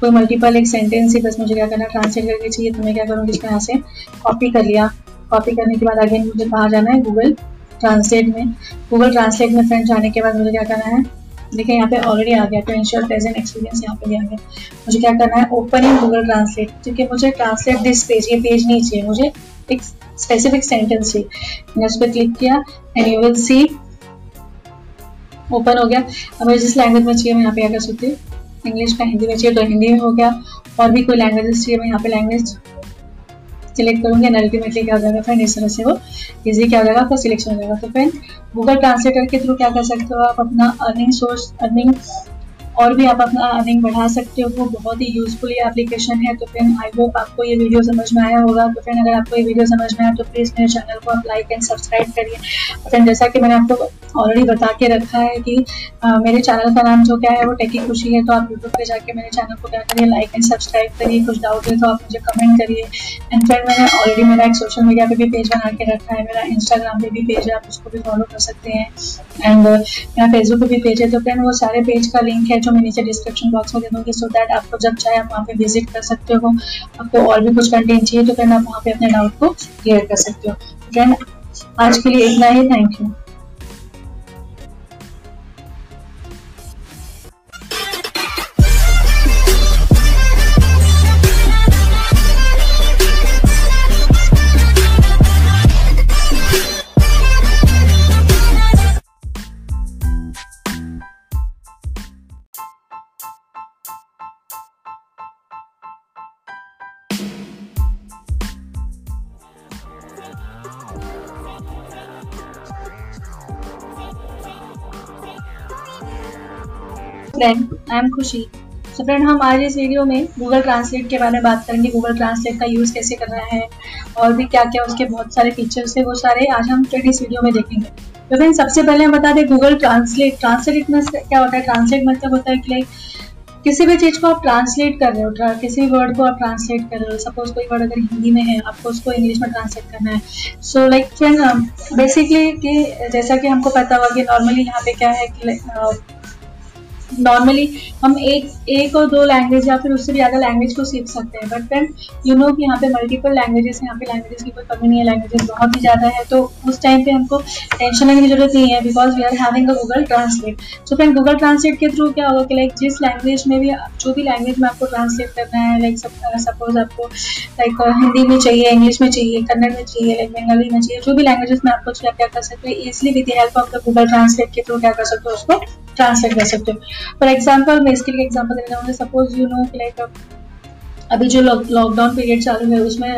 कोई मल्टीपल एक सेंटेंस ही, बस मुझे क्या करना ट्रांसलेट करके चाहिए तो मैं क्या करूँगी इसको यहाँ से कॉपी कर लिया। कॉपी करने के बाद आगे मुझे कहाँ जाना है? गूगल ट्रांसलेट में। गूगल ट्रांसलेट में फ्रेंड जाने के बाद मुझे क्या करना है? देखिए, यहाँ पे ऑलरेडी आ गया। तो इंश्योर प्रेजेंट एक्सपीरियंस यहाँ पे आ गया। मुझे क्या करना है? ओपन इन गूगल ट्रांसलेट क्योंकि मुझे ट्रांसलेट दिस पेज ये पेज नहीं चाहिए मुझे। एक स्पेसिफिक सेंटेंस चाहिए मैंने उस पर क्लिक किया and you will see open हो गया। अब जिस लैंग्वेज में चाहिए, मैं यहाँ पे क्या कर सकती हूँ। इंग्लिश का हिंदी में चाहिए तो हिंदी में हो गया। और भी कोई लैंग्वेजेस चाहिए, मैं यहाँ पे लैंग्वेज सिलेक्ट करूँगी एंड अल्टीमेटली क्या हो जाएगा फ्रेंड इस तरह से वो इजी क्या हो जाएगा, आपका सिलेक्शन हो जाएगा। तो फ्रेंड गूगल ट्रांसलेटर के थ्रू क्या कर सकते हो आप? अपना अर्निंग सोर्स अर्निंग और भी आप अपना अर्निंग बढ़ा सकते हो बहुत ही यूजफुल ये एप्लीकेशन है। तो फ्रेंड आई होप आपको ये वीडियो समझ में आया होगा। तो फ्रेंड अगर आपको ये वीडियो समझ में आया तो प्लीज़ मेरे चैनल को आप लाइक एंड सब्सक्राइब करिए। फ्रेंड जैसा कि मैंने आपको ऑलरेडी बता के रखा है कि आ, मेरे चैनल का नाम जो क्या है वो टेकी खुशी है। तो आप यूट्यूब पे जाके मेरे चैनल को क्या करिए लाइक एंड सब्सक्राइब करिए। कुछ डाउट है तो आप मुझे कमेंट करिए। एंड फ्रेंड मैंने ऑलरेडी मेरा एक सोशल मीडिया पे भी पेज बना के रखा है। मेरा इंस्टाग्राम पे भी पेज है आप उसको भी फॉलो कर सकते हैं। एंड मेरा फेसबुक पे भी पेज है। तो फ्रेंड वो सारे पेज का लिंक है जो मैं नीचे डिस्क्रिप्शन बॉक्स में दे दूँगी सो दैट आपको जब चाहे आप वहाँ पे विज़िट कर सकते हो, आपको और भी कुछ कंटेंट चाहिए तो फ्रेंड आप वहाँ पे अपने डाउट को क्लियर कर सकते हो। फ्रेंड आज के लिए इतना ही। Thank you friend I am Khushi so friend हम आज इस वीडियो में गूगल ट्रांसलेट के बारे में बात करेंगे गूगल ट्रांसलेट का यूज़ कैसे करना है और भी क्या क्या उसके बहुत सारे फीचर्स है, वो सारे आज हम फ्रेंड इस वीडियो में देखेंगे। तो फ्रेंड सबसे पहले हम बता दें गूगल ट्रांसलेट ट्रांसलेट क्या होता है? ट्रांसलेट मतलब होता है कि लाइक किसी भी चीज़ को आप ट्रांसलेट कर रहे हो किसी भी वर्ड को आप ट्रांसलेट कर रहे हो। सपोज़ कोई वर्ड अगर हिंदी में है, आपको उसको इंग्लिश में ट्रांसलेट करना है। सो लाइक फ्रेंड बेसिकली कि जैसा कि हमको पता हुआ कि नॉर्मली यहाँ पे क्या है कि नॉर्मली हम एक एक और दो लैंग्वेज या फिर उससे भी ज़्यादा लैंग्वेज को सीख सकते हैं। बट फ्रेंड यू नो कि यहाँ पे मल्टीपल लैंग्वेजेस यहाँ पे लैंग्वेजेस की कोई कमी नहीं है लैंग्वेजेस बहुत ही ज़्यादा है। तो उस टाइम पे हमको टेंशन लेने की ज़रूरत नहीं है because we are having a Google translate so friend Google translate के थ्रू क्या होगा कि लाइक जिस लैंग्वेज में भी, जो भी लैंग्वेज में आपको ट्रांसलेट करना है लाइक सपोज़ आपको लाइक हिंदी में चाहिए इंग्लिश में चाहिए कन्नड़ में चाहिए लाइक बंगाली में चाहिए, जो भी लैंग्वेजेस में आपको क्या कर सकते हैं easily with help of the Google translate के थ्रू क्या कर सकते हो, उसको ट्रांसलेट कर सकते हो। फॉर एग्ज़ाम्पल मैं इसके लिए एग्ज़ाम्पल देना चाहूँगी सपोज़ यू नो लाइक अभी जो लॉकडाउन पीरियड चालू है, उसमें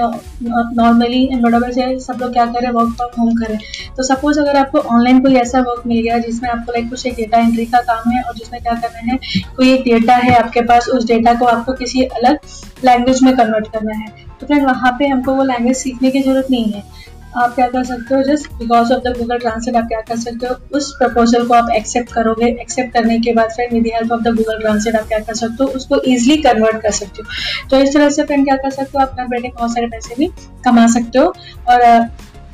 नॉर्मली बड़ों से सब लोग क्या करें वर्क फ्रॉम होम करें तो सपोज़ अगर आपको ऑनलाइन कोई ऐसा वर्क मिल गया जिसमें आपको लाइक कुछ एक डेटा एंट्री का काम है और जिसमें क्या करना है, कोई एक डेटा है आपके पास, उस डेटा को आपको किसी अलग लैंग्वेज में कन्वर्ट करना है। तो फिर वहाँ पे हमको वो लैंग्वेज सीखने की ज़रूरत नहीं है। आप क्या कर सकते हो? Just because of the Google translate आप क्या कर सकते हो? उस प्रपोजल को आप एक्सेप्ट करोगे। एक्सेप्ट करने के बाद फिर with help of the Google translate आप क्या कर सकते हो? उसको ईजिली कन्वर्ट कर सकते हो। तो इस तरह से फ्रेंड क्या कर सकते हो? अपना बैठे बहुत सारे पैसे भी कमा सकते हो। और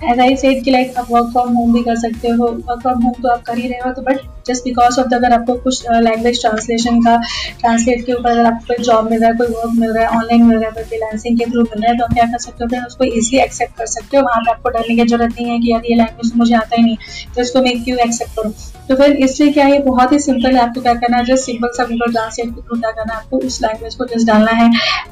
एज आई सेड कि लाइक आप वर्क फ्रॉम होम भी कर सकते हो। वर्क फ्रॉम होम तो आप कर ही रहे हो तो but just because of the अगर आपको कुछ लैंग्वेज ट्रांसलेशन का ट्रांसलेट के ऊपर अगर आपको कोई जॉब मिल रहा है, कोई वर्क मिल रहा है ऑनलाइन मिल रहा है, कोई फ्रीलांसिंग के थ्रू मिल रहा है तो आप क्या कर सकते हो? फिर उसको ईजिली एक्सेप्ट कर सकते हो। वहाँ पर आपको डरने की ज़रूरत नहीं है कि यार ये लैंग्वेज मुझे आता ही नहीं। तो इसको मैं क्यों एक्सेप्ट करूँ। तो फिर इससे क्या है, बहुत ही सिंपल है आपको क्या करना है जस्ट सिंपल सा गूगल ट्रांसलेट के थ्रू क्या करना है, आपको उस लैंग्वेज को जस्ट डालना है।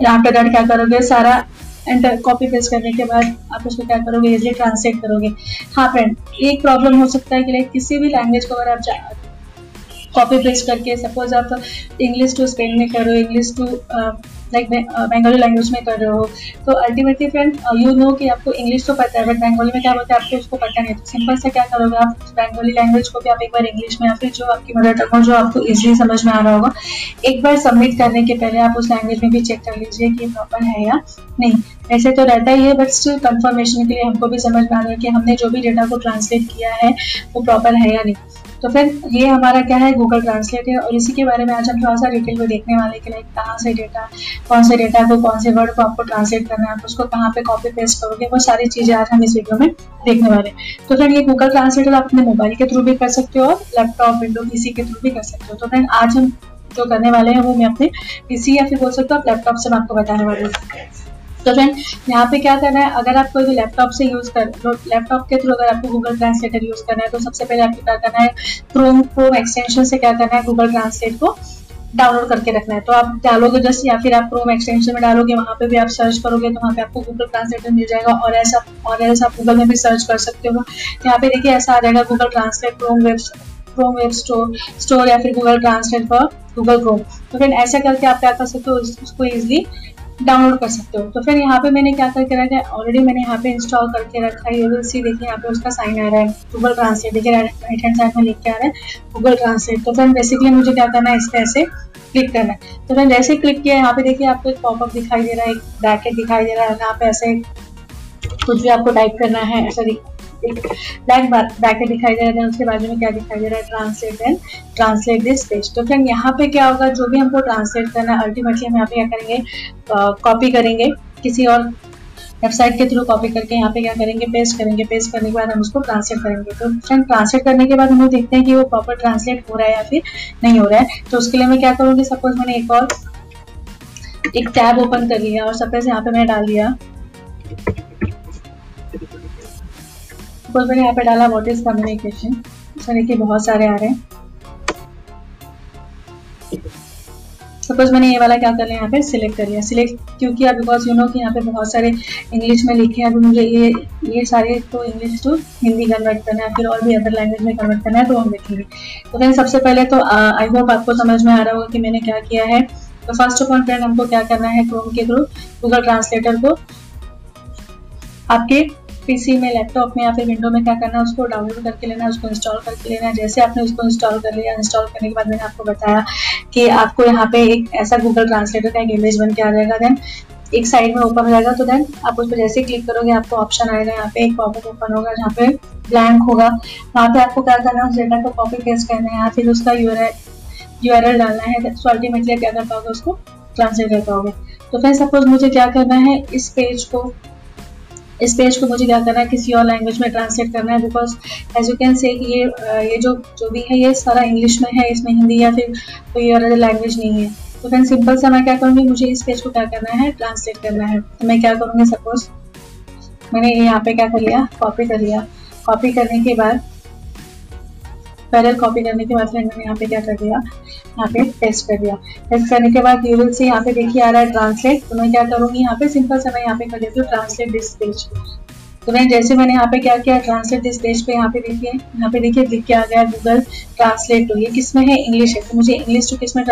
आफ्टर दैट क्या करोगे, सारा एंटर कॉपी पेस्ट करने के बाद आप उसको क्या करोगे? इजिली ट्रांसलेट करोगे। हाँ फ्रेंड एक प्रॉब्लम हो सकता है कि लाइक किसी भी लैंग्वेज को अगर आप कॉपी पेस्ट करके सपोज़ आप इंग्लिश टू स्पेन में करो English to like Bengali language में कर रहे हो। तो अल्टीमेटली फ्रेंड यू नो कि आपको इंग्लिश तो पता है बट बंगाली में क्या बोलते हैं, आपको उसको पता नहीं तो सिंपल से क्या करोगे आप बंगाली लैंग्वेज को भी आप एक बार इंग्लिश में या फिर जो आपकी मदर टंग हो, जो आपको इजिली समझ में आ रहा होगा, एक बार सबमिट करने के पहले आप उस लैंग्वेज में भी चेक कर लीजिए कि प्रॉपर है या नहीं। ऐसे तो रहता ही है बट स्टिल कंफर्मेशन के लिए हमको भी समझ में आ रहा है कि हमने जो भी डेटा को ट्रांसलेट किया है, वो प्रॉपर है या नहीं। तो फिर ये हमारा क्या है गूगल ट्रांसलेट है और इसी के बारे में आज हम थोड़ा सा डिटेल में देखने वाले कि लाइक कहाँ से डेटा कौन से डेटा को, कौन से वर्ड को आपको ट्रांसलेट करना है, आप उसको कहाँ पे कॉपी पेस्ट करोगे, वो सारी चीज़ें आज हम इस वीडियो में देखने वाले तो फिर ये गूगल ट्रांसलेटर आप अपने मोबाइल के थ्रू भी कर सकते हो और लैपटॉप विंडो पीसी के थ्रू भी कर सकते हो। तो फ्रेंड आज हम जो करने वाले हैं, वो मैं अपने पीसी या फिर बोल सकते हूँ लैपटॉप से मैं आपको बताने वाले हूँ। तो फ्रेंड यहाँ पे क्या करना है? अगर आप कोई भी लैपटॉप से यूज़ कर लैपटॉप के थ्रू अगर आपको गूगल ट्रांसलेटर यूज़ करना है तो सबसे पहले आपको क्या करना है? क्रोम क्रोम एक्सटेंशन से क्या करना है? गूगल ट्रांसलेट को डाउनलोड करके रखना है। तो आप डालोगे जस्ट या फिर आप क्रोम एक्सटेंशन में डालोगे, वहाँ पे भी आप सर्च करोगे तो वहाँ पे आपको गूगल ट्रांसलेटर मिल जाएगा और ऐसा और ऐसा आप गूगल में भी सर्च कर सकते हो। यहाँ पे देखिए ऐसा आ जाएगा Google translate Chrome web Chrome web store store या फिर Google translate for Google Chrome तो फिर ऐसा करके आप क्या कर सकते हो उसको इजिली डाउनलोड कर सकते हो। तो फिर यहाँ पे मैंने क्या करके रखा है? ऑलरेडी मैंने यहाँ पे इंस्टॉल करके रखा है। यू सी देखिए, यहाँ पे उसका साइन आ रहा है। गूगल ट्रांसलेट देखिए राइट हैंड साइड में लिख के आ रहा है गूगल ट्रांसलेट तो फिर बेसिकली मुझे क्या करना है? इस पर ऐसे क्लिक करना है। तो फिर जैसे क्लिक किया यहाँ पे देखिए, आपको एक पॉपअप दिखाई दे रहा है, एक ब्रैकेट दिखाई दे रहा है। यहाँ पे ऐसे कुछ भी आपको टाइप करना है सॉरी ब्लैक ब्रैकेट दिखाई दे रहा है उसके बाजू में क्या दिखाई दे रहा है? Translate and translate this page तो फ्रेंड यहाँ पे क्या होगा? जो भी हमको ट्रांसलेट करना है अल्टीमेटली हम यहाँ पे क्या करेंगे? कॉपी करेंगे किसी और वेबसाइट के थ्रू कॉपी करके यहाँ पे क्या करेंगे? पेस्ट करेंगे. पेस्ट करने के बाद हम उसको ट्रांसलेट करेंगे. तो फ्रेंड ट्रांसलेट करने के बाद हम देखते हैं कि वो प्रॉपर ट्रांसलेट हो रहा है या फिर नहीं हो रहा है. तो उसके लिए मैं क्या करूँगी? सपोज़ मैंने एक और, एक टैब ओपन कर लिया और सपोज़ यहाँ पे मैंने डाल दिया। सपोज़ मैंने यहाँ पे डाला व्हाट इज़ कम्युनिकेशन इसमें देखिए बहुत सारे आ रहे हैं। सपोज़ मैंने ये वाला क्या कर लिया, यहाँ पे सिलेक्ट कर लिया। सिलेक्ट क्योंकि अब बिकॉज़ यू नो कि यहाँ पे बहुत सारे इंग्लिश में लिखे हैं अभी मुझे ये ये सारे तो इंग्लिश टू हिंदी कन्वर्ट करना है, फिर और भी अदर लैंग्वेज में कन्वर्ट करना है तो हम देखेंगे। तो फ्रेंड सबसे पहले तो आई होप आपको समझ में आ रहा होगा कि मैंने क्या किया है। तो फ़र्स्ट ऑफ़ ऑल फ्रेंड हमको क्या करना है क्रोम के थ्रू गूगल ट्रांसलेटर को आपके पीसी में लैपटॉप में या फिर विंडो में क्या करना है, उसको डाउनलोड करके लेना है उसको इंस्टॉल करके लेना। जैसे आपने उसको इंस्टॉल कर लिया इंस्टॉल करने के बाद मैंने आपको बताया कि आपको यहाँ पे एक ऐसा गूगल ट्रांसलेटर का एक इमेज बन के आ जाएगा देन एक साइड में ओपन हो जाएगा तो देन आप उस पर जैसे ही क्लिक करोगे, आपको ऑप्शन आएगा, यहाँ पे एक पॉपअप ओपन होगा, जहाँ पे ब्लैंक होगा। वहाँ पे आपको क्या करना है, उस डेटा को कॉपी पेस्ट करना है, या फिर उसका यू आर डालना है सो अल्टीमेटली क्या कर पाओगे, उसको ट्रांसलेट कर पाओगे। तो फिर सपोज़ मुझे क्या करना है, इस पेज को इस पेज को मुझे क्या करना है, किसी और लैंग्वेज में ट्रांसलेट करना है because as you can say ये ये जो जो भी है, ये सारा इंग्लिश में है, इसमें हिंदी या फिर कोई और अदर लैंग्वेज नहीं है। तो फिर सिंपल सा मैं क्या करूँगी, मुझे इस पेज को क्या करना है ट्रांसलेट करना है। तो मैं क्या करूँगी सपोज़ मैंने यहाँ पे क्या कर लिया कॉपी कर लिया। कॉपी करने के बाद पहले कॉपी करने के बाद फिर मैंने यहाँ पे क्या कर दिया? यहाँ पे टेस्ट कर दिया। टेस्ट करने के बाद यू विल से यहाँ पे देखिए आ रहा है ट्रांसलेट तो मैं क्या करूँगी? यहाँ पे सिंपल से मैं यहाँ पे कर देती हूँ ट्रांसलेट दिस पेज तो मैं जैसे मैंने यहाँ पे क्या किया ट्रांसलेट दिस पेज पे यहाँ पे देखिए, यहाँ पे देखिए लिख के आ गया गूगल ट्रांसलेट तो ये किसमें है? इंग्लिश है। तो मुझे इंग्लिश टू किसमें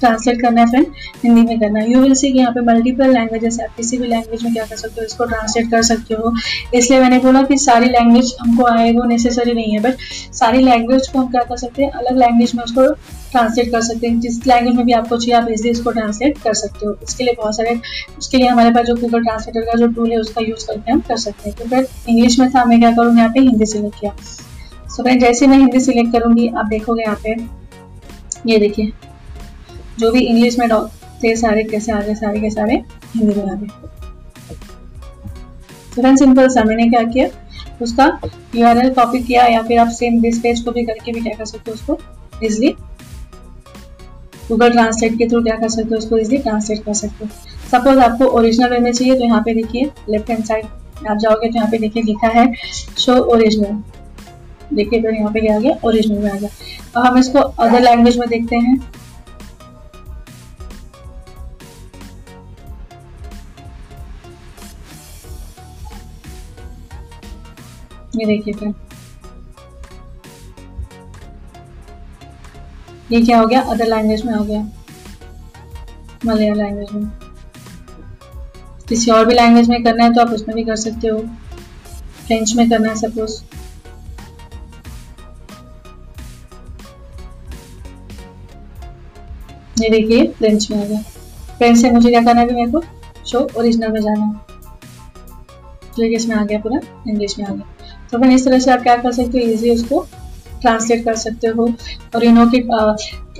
ट्रांसलेट करना है फ्रेंड हिंदी में करना है। यू विल सी कि यहाँ पे मल्टीपल लैंग्वेजेस आप किसी भी लैंग्वेज में क्या कर सकते हो इसको ट्रांसलेट कर सकते हो। इसलिए मैंने बोला कि सारी लैंग्वेज हमको आए वो नेसेसरी नहीं है बट सारी लैंग्वेज को हम क्या कर सकते हैं? अलग लैंग्वेज में उसको ट्रांसलेट कर सकते हैं। जिस लैंग्वेज में भी आपको चाहिए आप इजिली इसको ट्रांसलेट कर सकते हो। इसके लिए बहुत सारे उसके लिए हमारे पास जो गूगल ट्रांसलेटर का जो टूल है उसका यूज़ करके हम कर सकते हैं। तो फिर इंग्लिश में था मैं क्या करूँगी यहाँ पे? हिंदी सिलेक्ट किया। सो so, जैसे मैं हिंदी सिलेक्ट करूँगी आप देखोगे यहाँ पे ये देखिए। जो भी इंग्लिश में थे सारे आ गए सारे के सारे हिंदी में आ गए तो सिंपल सा मैंने क्या किया? उसका यू आर एल कॉपी किया या फिर आप सेम दिस पेज को भी करके भी क्या कर सकते हो उसको? इजिली गूगल ट्रांसलेट के थ्रू क्या कर सकते हो उसको? इजिली ट्रांसलेट कर सकते हो। सपोज़ आपको ओरिजिनल में चाहिए तो यहाँ पे देखिए लेफ़्ट हैंड साइड आप जाओगे तो यहाँ पे देखिए लिखा है शो ओरिजिनल देखिए तो यहाँ पे क्या आ गया? ओरिजिनल में आ गया। अब हम इसको अदर लैंग्वेज में देखते हैं। ये देखिए फिर ये क्या हो गया? अदर लैंग्वेज में हो गया। मलयालम लैंग्वेज में। किसी और भी लैंग्वेज में करना है तो आप उसमें भी कर सकते हो। फ्रेंच में करना है सपोज़ ये देखिए फ्रेंच में आ गया। फ्रेंच से मुझे क्या करना है मेरे को? शो ओरिजिनल में जाना है। तो इसमें आ गया पूरा? इंग्लिश में आ गया। तो फिर इस तरह से आप क्या कर सकते हो इजी उसको ट्रांसलेट कर सकते हो। और यू नो कि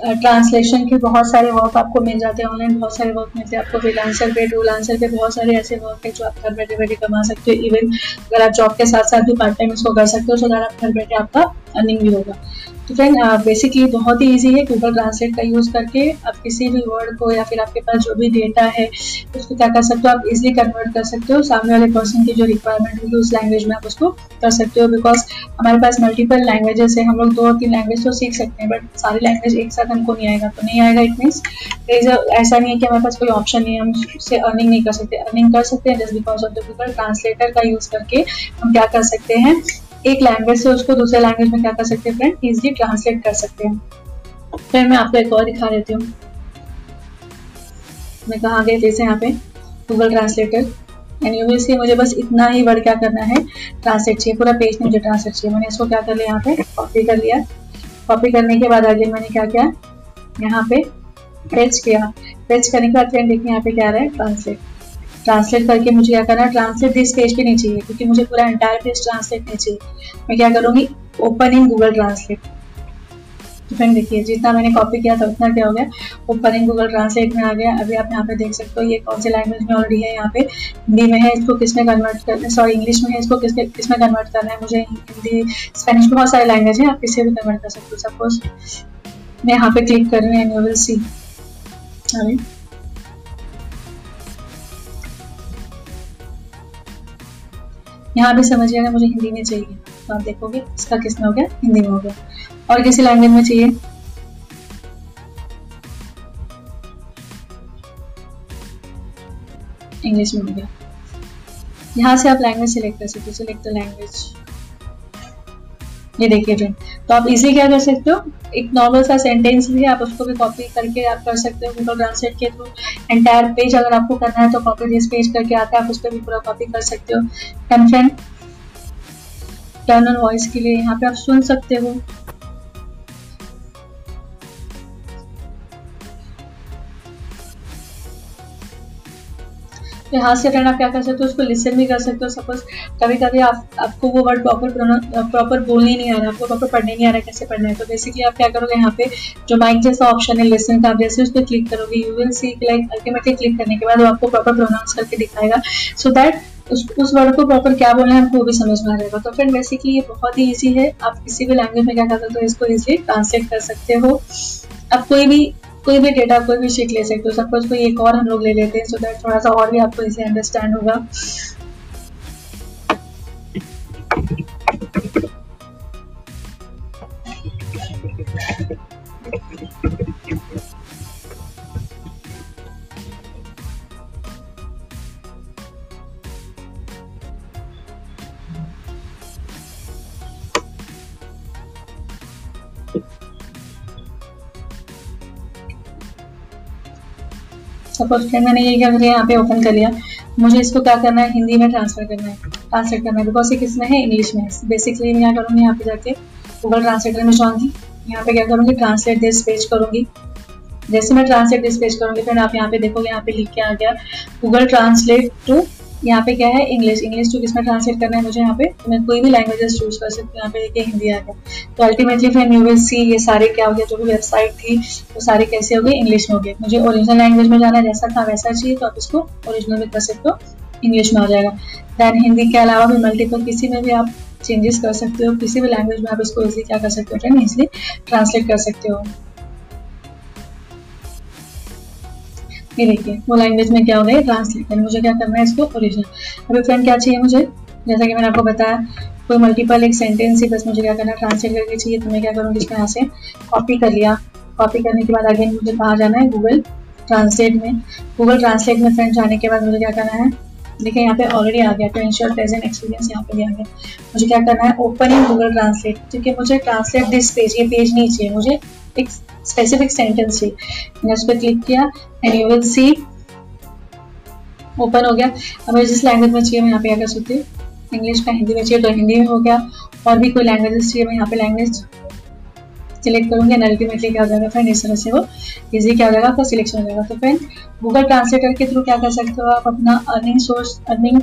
ट्रांसलेशन के बहुत सारे वर्क आपको मिल जाते हैं ऑनलाइन बहुत सारे वर्क मिलते हैं। आपको फ्रीलांसर पे टूल आंसर पे बहुत सारे ऐसे वर्क है जो आप घर बैठे बैठे कमा सकते हो। इवन अगर आप जॉब के साथ साथ भी पार्ट टाइम इसको कर सकते हो तो अगर आप घर बैठे आपका अर्निंग भी होगा। तो फ्रेंड बेसिकली बहुत ही ईजी है गूगल ट्रांसलेट का यूज़ करके आप किसी भी वर्ड को या फिर आपके पास जो भी डेटा है, उसको क्या कर सकते हो आप इजिली कन्वर्ट कर सकते हो। सामने वाले पर्सन की जो रिक्वायरमेंट होगी उस लैंग्वेज में आप उसको कर सकते हो बिकॉज़ हमारे पास मल्टीपल लैंग्वेजेस है। हम लोग दो और तीन लैंग्वेज तो सीख सकते हैं बट सारी लैंग्वेज एक साथ हमको नहीं आएगा। तो नहीं आएगा इट मीन्स ऐसा नहीं है कि हमारे पास कोई ऑप्शन नहीं है। हम उससे अर्निंग नहीं कर सकते। अर्निंग कर सकते हैं just because of the Google translator का यूज़ करके हम क्या कर सकते हैं। एक लैंग्वेज से उसको दूसरे लैंग्वेज में क्या कर सकते हैं फ्रेंड इजिली ट्रांसलेट कर सकते हैं। फिर मैं आपको एक और दिखा देती हूँ। मैं कहा गई जैसे यहाँ पे? Google translator and you will see मुझे बस इतना ही वर्ड क्या करना है ट्रांसलेट चाहिए। पूरा पेज मुझे ट्रांसलेट चाहिए। मैंने इसको क्या कर लिया यहाँ पे? कॉपी कर लिया। कॉपी करने के बाद आगे मैंने क्या किया? यहाँ पे पेज किया। पेज करने के बाद फ्रेंड देखिए यहाँ पे क्या रहा है? ट्रांसलेट ट्रांसलेट करके मुझे क्या करना ट्रांसलेट दिस पेज भी नहीं चाहिए, क्योंकि मुझे पूरा एंटायर पेज ट्रांसलेट नहीं चाहिए। मैं क्या करूँगी? ओपन इन गूगल ट्रांसलेट तो फ्रेंड देखिए, जितना मैंने कॉपी किया था, उतना क्या हो गया? ओपन इन गूगल ट्रांसलेट में आ गया। अभी आप यहाँ पे देख सकते हो, ये कौन सी लैंग्वेज में ऑलरेडी है यहाँ पे? हिंदी में है, इसको किसमें कन्वर्ट करना है सॉरी इंग्लिश में है, इसको किसमें किसमें कन्वर्ट करना है? मुझे हिंदी स्पेनिश में बहुत सारे लैंग्वेज है, आप किसी भी कन्वर्ट कर सकते हो सपोज़ मैं यहाँ पे क्लिक कर रही हूँ एंड यू विल सी यहाँ भी समझिएगा मुझे हिंदी में चाहिए तो आप देखोगे इसका किसमें हो गया? हिंदी में हो गया। और किसी लैंग्वेज में चाहिए? इंग्लिश में हो गया। यहाँ से आप लैंग्वेज सिलेक्ट कर सकते हो सिलेक्ट द लैंग्वेज ये देखिए फ्रेंड तो आप इजी क्या कर सकते हो? एक नॉर्मल सा सेंटेंस भी है, आप उसको भी कॉपी करके आप कर सकते हो गूगल ट्रांसलेट के थ्रू एंटायर पेज अगर आपको करना है तो कॉपी दिस पेज करके आता है, आप उस पर भी पूरा कॉपी कर सकते हो। एंड टर्नल वॉइस के लिए यहाँ पे आप सुन सकते हो। यहाँ से फ्रेंड आप क्या कर सकते हो, उसको लिसन भी कर सकते हो सपोज़ कभी कभी आप, आपको वो वर्ड प्रॉपर प्रॉपर बोलने नहीं आ रहा, आपको प्रॉपर पढ़ने नहीं आ रहा कैसे पढ़ना है तो बेसिकली आप क्या करोगे यहाँ पे, जो माइक जैसा ऑप्शन है लिसन का, आप जैसे उस पर क्लिक करोगे you will see like ultimately click करने के बाद वो आपको प्रॉपर प्रोनाउंस करके दिखाएगा। सो दैट उस उस वर्ड को प्रॉपर क्या बोलना है आपको वो भी समझ में आ जाएगा। तो फ्रेंड बेसिकली ये बहुत ही ईजी है। आप किसी भी लैंग्वेज में क्या कर सकते हो, इसको इजिली ट्रांसलेट कर सकते हो। आप कोई भी कोई भी डेटा कोई भी शीट ले सकते हो सपोज़ कोई एक और हम लोग ले लेते हैं सो दैट थोड़ा सा और भी आपको इसे अंडरस्टैंड होगा। सपोज़ फिर मैंने ये क्या यहाँ पे ओपन कर लिया। मुझे इसको क्या करना है? हिंदी में ट्रांसफ़र करना है। ट्रांसलेट करना है। बिकॉज़ ये किसमें है? इंग्लिश में बेसिकली मैं क्या करूँगी, यहाँ पे जाके गूगल ट्रांसलेटर में जाऊँगी। यहाँ पे क्या करूँगी? ट्रांसलेट दिस पेज करूँगी। जैसे मैं ट्रांसलेट दिस पेज करूँगी, फिर आप यहाँ पे देखोगे यहाँ पे लिख के आ गया गूगल ट्रांसलेट टू यहाँ पे क्या है इंग्लिश इंग्लिश टू किसमें ट्रांसलेट करना है मुझे यहाँ पे, मैं कोई भी लैंग्वेजेस चूज़ कर सकती हूँ यहाँ पे, देखिए हिंदी आ गया। तो अल्टीमेटली फिर यू विल सी ये सारे क्या हो गया, जो भी वेबसाइट थी, वो सारे कैसे हो गए इंग्लिश में हो गए। मुझे ओरिजिनल लैंग्वेज में जाना जैसा था, वैसा चाहिए तो आप इसको ओरिजिनल में कर सकते हो इंग्लिश में आ जाएगा। दैन हिंदी के अलावा भी मल्टीपल किसी में भी आप चेंजेस कर सकते हो, किसी भी लैंग्वेज में आप इसको इजिली क्या कर सकते हो फ्रेंड इजिली ट्रांसलेट कर सकते हो। ये देखिए, वो लैंग्वेज में क्या हो गया ट्रांसलेट मुझे क्या करना है इसको? ओरिजिनल अभी फ्रेंड क्या चाहिए मुझे? जैसा कि मैंने आपको बताया, कोई मल्टीपल एक सेंटेंस ही, बस मुझे क्या करना ट्रांसलेट करके चाहिए तो मैं क्या करूँगी इसको यहाँ से कॉपी कर लिया। कॉपी करने के बाद आगे मुझे कहाँ जाना है? गूगल ट्रांसलेट में। गूगल ट्रांसलेट में फ्रेंड जाने के बाद मुझे क्या करना है? देखिए, यहाँ पे ऑलरेडी आ गया। तो इंश्योर प्रेजेंट एक्सपीरियंस यहाँ पे भी आ गया। मुझे क्या करना है? ओपन इन गूगल ट्रांसलेट क्योंकि मुझे ट्रांसलेट दिस पेज ये पेज नहीं चाहिए। मुझे एक स्पेसिफिक सेंटेंस चाहिए मैंने उस पर क्लिक किया and you will see open हो गया। अब मुझे जिस लैंग्वेज में चाहिए, मैं यहाँ पे क्या कर सकती हूँ। इंग्लिश का हिंदी में चाहिए तो हिंदी में हो गया। और भी कोई लैंग्वेजेस चाहिए, मैं यहाँ पे लैंग्वेज सिलेक्ट करूँगी एंड अल्टीमेटली क्या हो जाएगा फ्रेंड इस तरह से वो इजी क्या हो जाएगा, आपका सिलेक्शन हो जाएगा। तो फ्रेंड गूगल ट्रांसलेटर के थ्रू क्या कर सकते हो आप? अपना अर्निंग सोर्स अर्निंग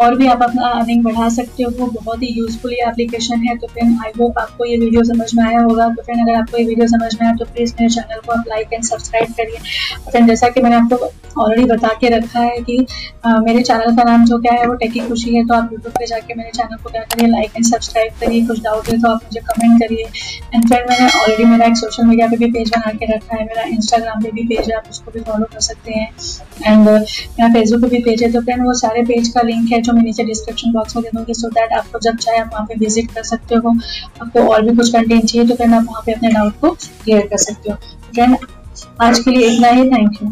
और भी आप अपना अर्निंग बढ़ा सकते हो वो बहुत ही यूजफुल ये एप्लीकेशन है। तो फिर आई होप आपको ये वीडियो समझ में आया होगा। तो फिर अगर आपको ये वीडियो समझ में आया तो प्लीज़ मेरे चैनल को आप लाइक एंड सब्सक्राइब करिए। फिर जैसा कि मैंने आपको ऑलरेडी बता के रखा है कि आ, मेरे चैनल का नाम जो क्या है वो टेकी खुशी है। तो आप यूट्यूब पे जाके मेरे चैनल को क्या करिए लाइक एंड सब्सक्राइब करिए। कुछ डाउट है तो आप मुझे कमेंट करिए। एंड फ्रेंड मैंने ऑलरेडी मेरा एक सोशल मीडिया पे भी पेज बना के रखा है। मेरा इंस्टाग्राम पे भी पेज है आप उसको भी फॉलो कर सकते हैं। एंड मेरा फेसबुक पे भी पेज है। तो फ्रेंड वो सारे पेज का लिंक है जो मैं नीचे डिस्क्रिप्शन बॉक्स में दे दूँगी सो दैट आपको जब चाहे आप वहाँ पे विज़िट कर सकते हो। आपको और भी कुछ कंटेंट चाहिए तो फ्रेंड आप वहाँ पे अपने डाउट को क्लियर कर सकते हो। फ्रेंड आज के लिए इतना ही। Thank you